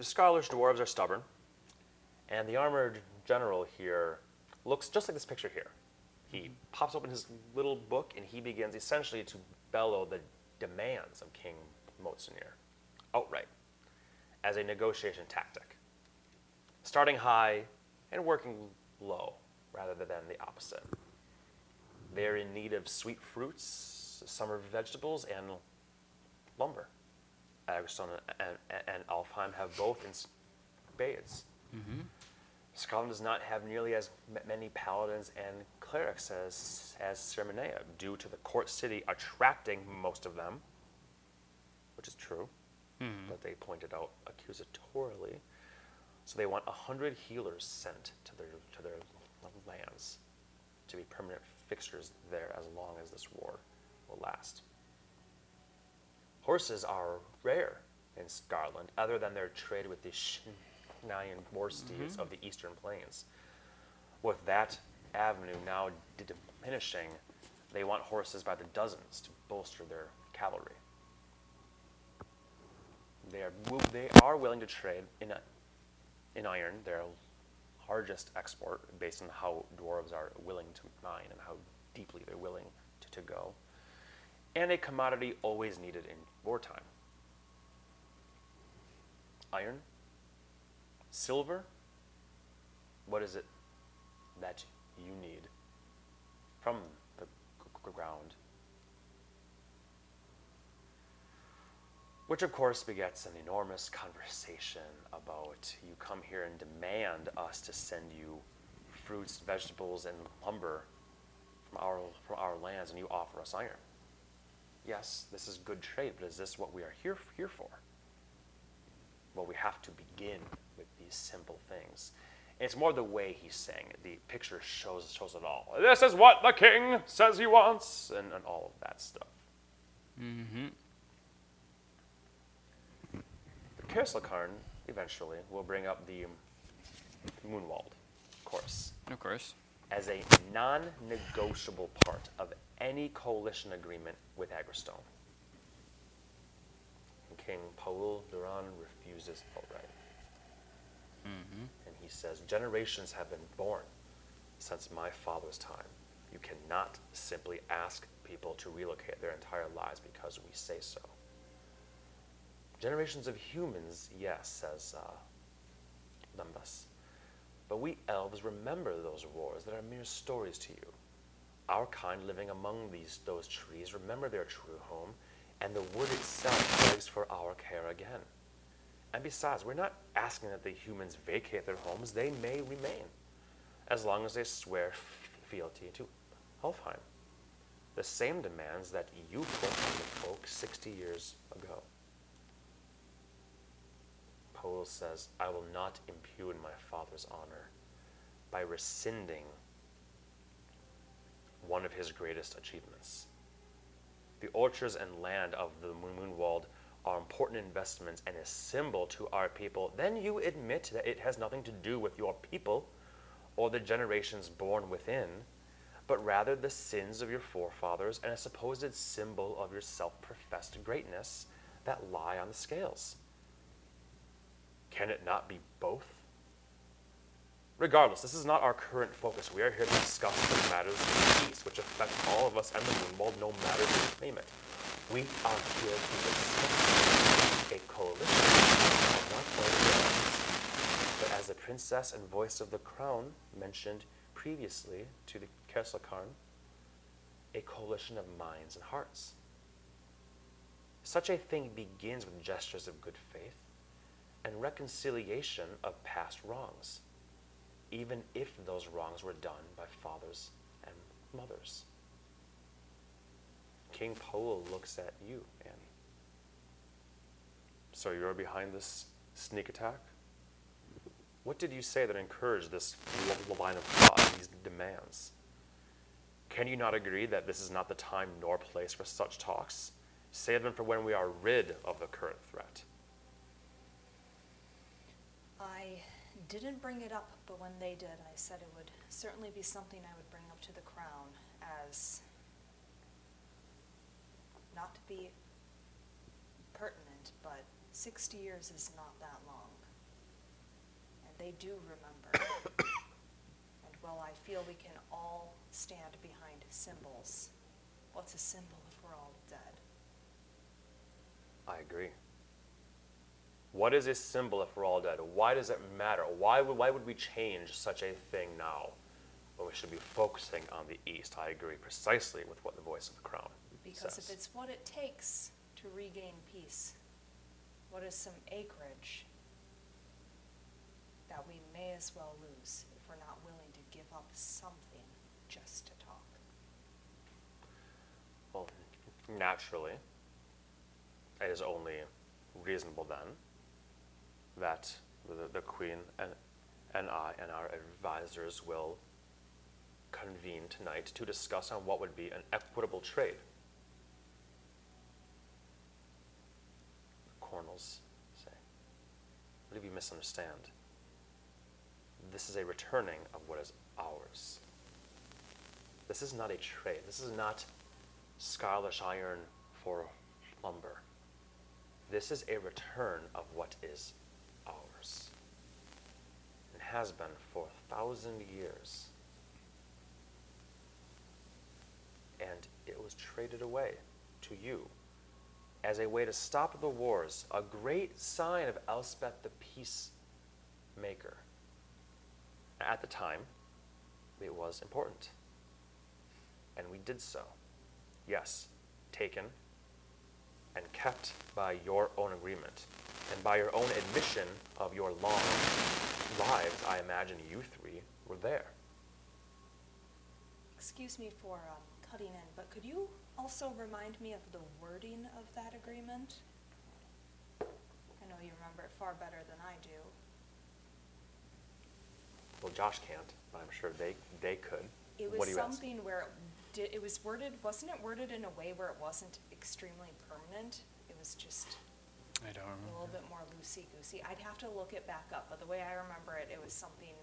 The Scarlish dwarves are stubborn, and the armored general here looks just like this picture here. He pops open his little book and he begins essentially to bellow the demands of King Motsinir outright as a negotiation tactic, starting high and working low rather than the opposite. They're in need of sweet fruits, summer vegetables, and lumber. Agrestone and, and, and Alfheim have both in spades. Mm-hmm. Scarland does not have nearly as m- many paladins and clerics as, as Sermonea, due to the court city attracting most of them, which is true, mm-hmm. but they pointed out accusatorily. So they want a hundred healers sent to their to their lands to be permanent fixtures there as long as this war will last. Horses are rare in Scarland, other than their trade with the Shinayan war steeds mm-hmm. of the eastern plains. With that avenue now diminishing, they want horses by the dozens to bolster their cavalry. They are, they are willing to trade in, a, in iron, their largest export, based on how dwarves are willing to mine and how deeply they're willing to, to go, and a commodity always needed in wartime. Iron, silver, what is it that you need from the ground? Which, of course, begets an enormous conversation about you come here and demand us to send you fruits, vegetables, and lumber from our, from our lands, and you offer us iron. Yes, this is good trade, but is this what we are here, here for? Well, we have to begin with these simple things. And it's more the way he's saying it. The picture shows, shows it all. This is what the king says he wants, and, and all of that stuff. Mm-hmm. The Kerslakarn eventually will bring up the Moonwald, of course, Of course. as a non negotiable part of any coalition agreement with Agrestone. And King Paul Duran refuses outright. Mm-hmm. And he says, Generations have been born since my father's time. You cannot simply ask people to relocate their entire lives because we say so. Generations of humans, yes, says uh, Lembas. But we elves remember those wars that are mere stories to you. Our kind living among these those trees remember their true home, and the wood itself begs for our care again. And besides, we're not asking that the humans vacate their homes, they may remain, as long as they swear fealty to Elfheim. The same demands that you put on the folk 60 years ago. Poel says, I will not impugn my father's honor by rescinding one of his greatest achievements. The orchards and land of the Moonwald are important investments and a symbol to our people. Then you admit that it has nothing to do with your people or the generations born within, but rather the sins of your forefathers and a supposed symbol of your self professed greatness that lie on the scales. Can it not be both? Regardless, this is not our current focus. We are here to discuss the matters of peace, which affect all of us and the Moonwald, no matter who claim it. We are here to discuss a coalition of not only but as the princess and voice of the crown mentioned previously to the Kerslakarn, a coalition of minds and hearts. Such a thing begins with gestures of good faith and reconciliation of past wrongs, even if those wrongs were done by fathers and mothers. King Poel looks at you, Annie. So you're behind this sneak attack? What did you say that encouraged this line of thought, these demands? Can you not agree that this is not the time nor place for such talks? Save them for when we are rid of the current threat. I didn't bring it up, but when they did, I said it would certainly be something I would bring up to the crown as not to be pertinent, but 60 years is not that long. And they do remember. and while I feel we can all stand behind symbols, what's a symbol if we're all dead? I agree. What is a symbol if we're all dead? Why does it matter? Why would, why would we change such a thing now when we should be focusing on the East? I agree precisely with what the voice of the crown Because says. if it's what it takes to regain peace, what is some acreage that we may as well lose if we're not willing to give up something just to talk? Well, naturally, it is only reasonable then that the, the Queen and, and I and our advisors will convene tonight to discuss on what would be an equitable trade. Cornels, say. Believe you misunderstand. This is a returning of what is ours. This is not a trade. This is not scarlish iron for lumber. This is a return of what is and has been for a thousand years. And it was traded away to you as a way to stop the wars, a great sign of Elspeth the peacemaker. At the time, it was important. And we did so. Yes, taken and kept by your own agreement and by your own admission of your long lives, I imagine you three were there. Excuse me for um, cutting in, but could you also remind me of the wording of that agreement? I know you remember it far better than I do. Well, Josh can't, but I'm sure they, they could. It was you ask? something where it did, it was worded, wasn't it worded in a way where it wasn't extremely permanent? It was just I don't a remember. little bit more loosey-goosey. I'd have to look it back up, but the way I remember it, it was something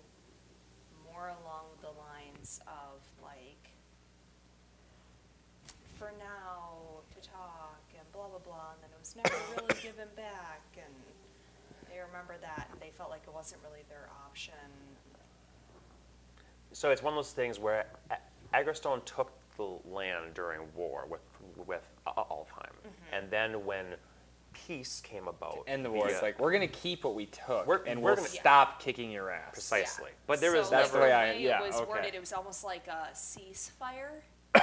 more along the lines of like, for now, to talk, and blah, blah, blah, and then it was never really given back, and they remember that, and they felt like it wasn't really their option. So it's one of those things where A- Agrestone took the land during war with with A- A- Alfheim, Mm-hmm. and then when peace came about, End the war. It's like we're gonna keep what we took, We're- and we're we'll gonna- stop kicking your ass. precisely. Yeah. But there was That's never the way I- yeah, it was okay. worded, it was almost like a ceasefire.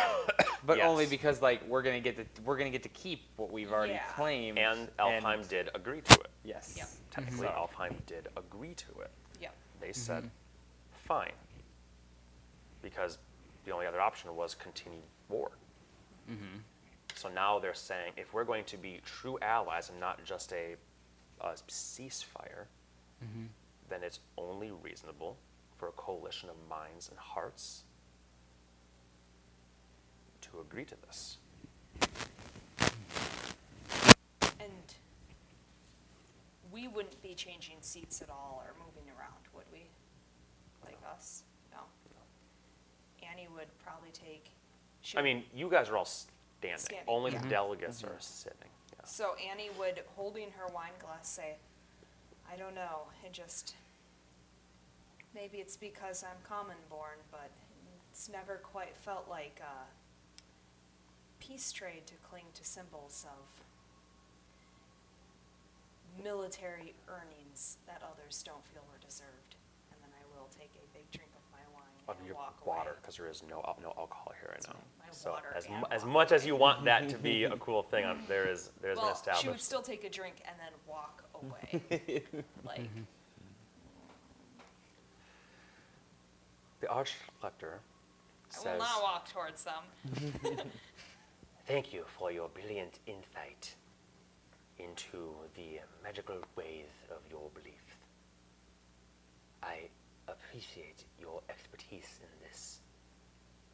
But only because like we're gonna get to we're gonna get to keep what we've already Yeah. claimed. and Alfheim and- did agree to it. Yes. Yep. Technically, So- Alfheim did agree to it. Yep. They said, fine, because the only other option was continued war. Mm-hmm. So now they're saying if we're going to be true allies and not just a, a ceasefire, mm-hmm. then it's only reasonable for a coalition of minds and hearts to agree to this. And we wouldn't be changing seats at all or moving around, would we? Like us? No. Annie would probably take. she I would- mean, you guys are all standing. Standing, Only yeah. the delegates mm-hmm. are sitting. Yeah. So Annie would, holding her wine glass, say, I don't know, it just, maybe it's because I'm common born, but it's never quite felt like a peace trade to cling to symbols of military earnings that others don't feel were deserved. And then I will take a big drink of my wine Of your walk away. water, because there is no, al- no alcohol here right now. my So water as, and mu- as walk much as you want that to be a cool thing, um, there is, there's an Well, she would established. still take a drink and then walk away. Like, The Archlector I will says, not walk towards them. thank you for your brilliant insight into the magical ways of your belief. I appreciate your expertise in this,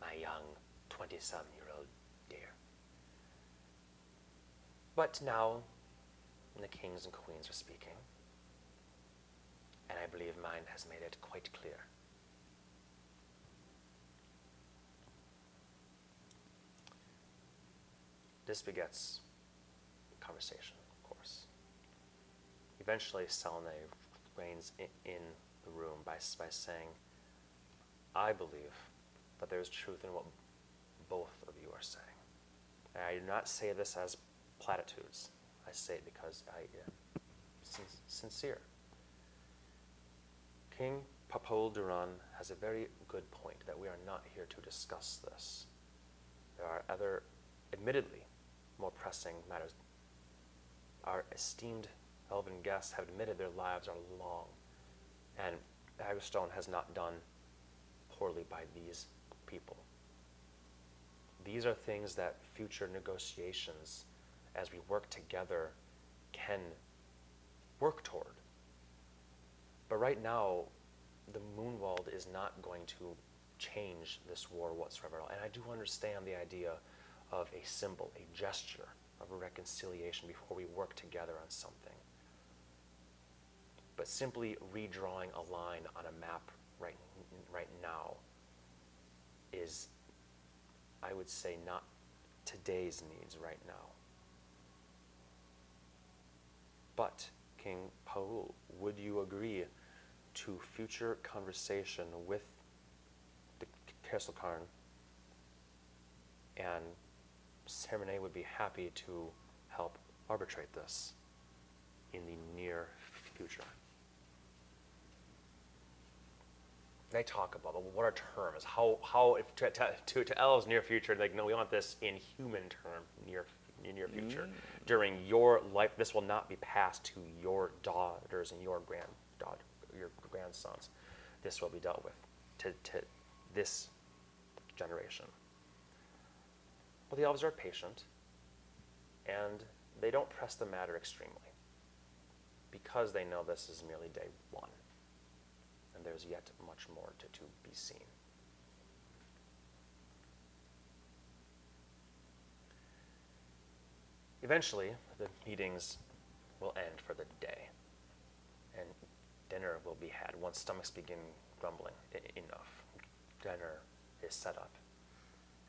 my young 20-some year old dear. But now when the kings and queens are speaking, and I believe mine has made it quite clear. This begets conversation, of course. Eventually, Selene reigns in, in the room by, by saying, I believe that there is truth in what both of you are saying. And I do not say this as platitudes. I say it because I am sin- sincere. King Papol Duran has a very good point that we are not here to discuss this. There are other, admittedly, more pressing matters. Our esteemed elven guests have admitted their lives are long, and Agrestone has not done poorly by these people. These are things that future negotiations, as we work together, can work toward. But right now, the Moonwald is not going to change this war whatsoever. And I do understand the idea of a symbol, a gesture of a reconciliation before we work together on something. but simply redrawing a line on a map right, right now is, I would say, not today's needs right now. But, King Paul, would you agree to future conversation with the Castle Karn? And Sermone would be happy to help arbitrate this in the near future. They talk about well, what are terms? How how if to, to, to, to elves near future like no we want this in human term near in near future. Mm. During your life this will not be passed to your daughters and your granddaughter your grandsons. This will be dealt with to, to this generation. Well the elves are patient and they don't press the matter extremely because they know this is merely day one and there's yet much more to, to be seen. Eventually, the meetings will end for the day, and dinner will be had once stomachs begin grumbling enough. Dinner is set up,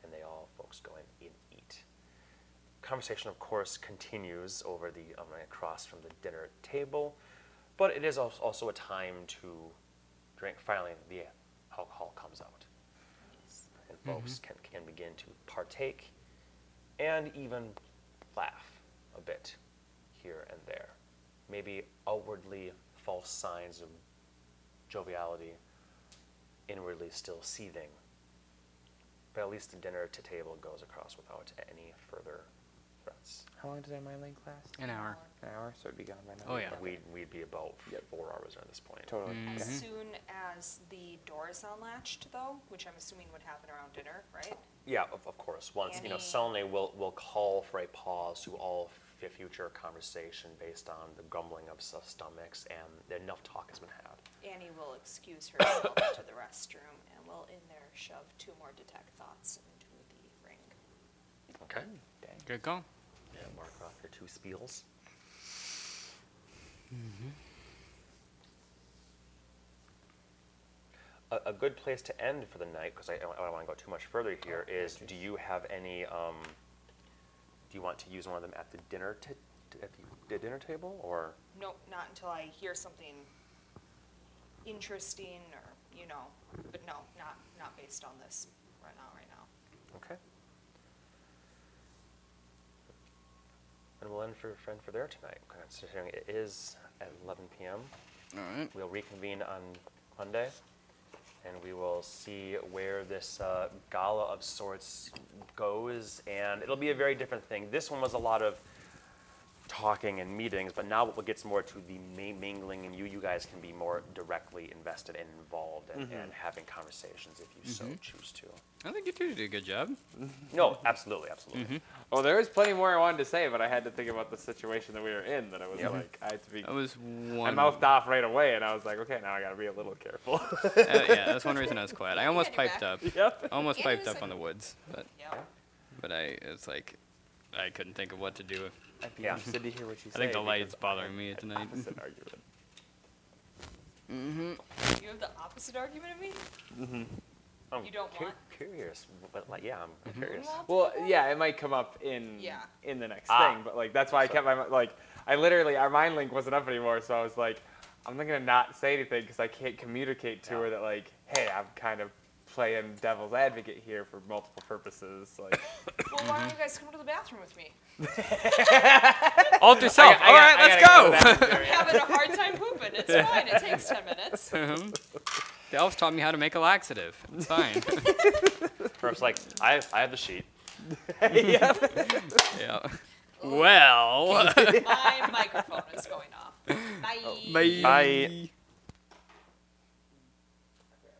and they all folks go in and eat. Conversation, of course, continues over the um, across from the dinner table, but it is also a time to drink. Finally, the alcohol comes out, and mm-hmm. folks can, can begin to partake and even laugh a bit here and there. Maybe outwardly false signs of joviality, inwardly still seething. But at least the dinner to table goes across without any further threats. How long does our mind link last? An hour. An hour, so it'd be gone by now. Oh, yeah. We'd, we'd be about Yep. four hours at this point. Totally. Mm-hmm. As Okay. soon as the door is unlatched, though, which I'm assuming would happen around dinner, right? Yeah, of, of course. Once, you know, Any- Selene will, will call for a pause to all f- future conversation based on the grumbling of s- stomachs and enough talk has been had. Annie will excuse herself to the restroom and will in there shove two more detect thoughts into the ring. Okay. Good call. Yeah, mark off your two spiels. A, a good place to end for the night, because I, I don't want to go too much further here, is do you have any, um, do you want to use one of them at the dinner, t- at the dinner table, or? Nope, not until I hear something interesting or, you know, but no, not, not based on this right now, right now. Okay. And we'll end for friend for there tonight. Considering it is at 11 p.m. All right. We'll reconvene on Monday, and we will see where this uh, gala of sorts goes. And it'll be a very different thing. This one was a lot of talking and meetings, but now what gets more to the mingling, and you you guys can be more directly invested and involved and, mm-hmm. and having conversations if you so mm-hmm. choose to. I think you two did a good job. No, absolutely, absolutely. Oh, there was plenty more I wanted to say, but I had to think about the situation that we were in. That I was Yep. like, I had to be. I was One I one. mouthed off right away, and I was like, okay, now I gotta be a little careful. uh, yeah, that's one reason I was quiet. I almost piped back. up. yep. Almost Yeah, piped up like- on the woods, but Yep. but I it's like I couldn't think of what to do. I'd be Yeah. interested to hear what you said. I say. think the because light's I bothering had me an tonight. opposite argument. Mm-hmm. You have the opposite argument of me? I'm You don't cu- want- curious, but like, yeah, I'm curious. Want Well, yeah, it might come up in Yeah. in the next Ah. thing, but like that's why I kept my mi- like I literally our mind link wasn't up anymore, so I was like, I'm not gonna not say anything because I can't communicate to Yeah. her that like, hey, I'm kind of playing devil's advocate here for multiple purposes. Like, Well, why don't you guys come to the bathroom with me? All to self. I All got- right, I let's gotta go. I'm having a hard time pooping. It's fine. It takes 10 minutes. Mhm. the elves taught me how to make a laxative. It's fine. Perhaps like, I, I have the sheet. yeah. Well. My microphone is going off. Bye. Bye. Bye.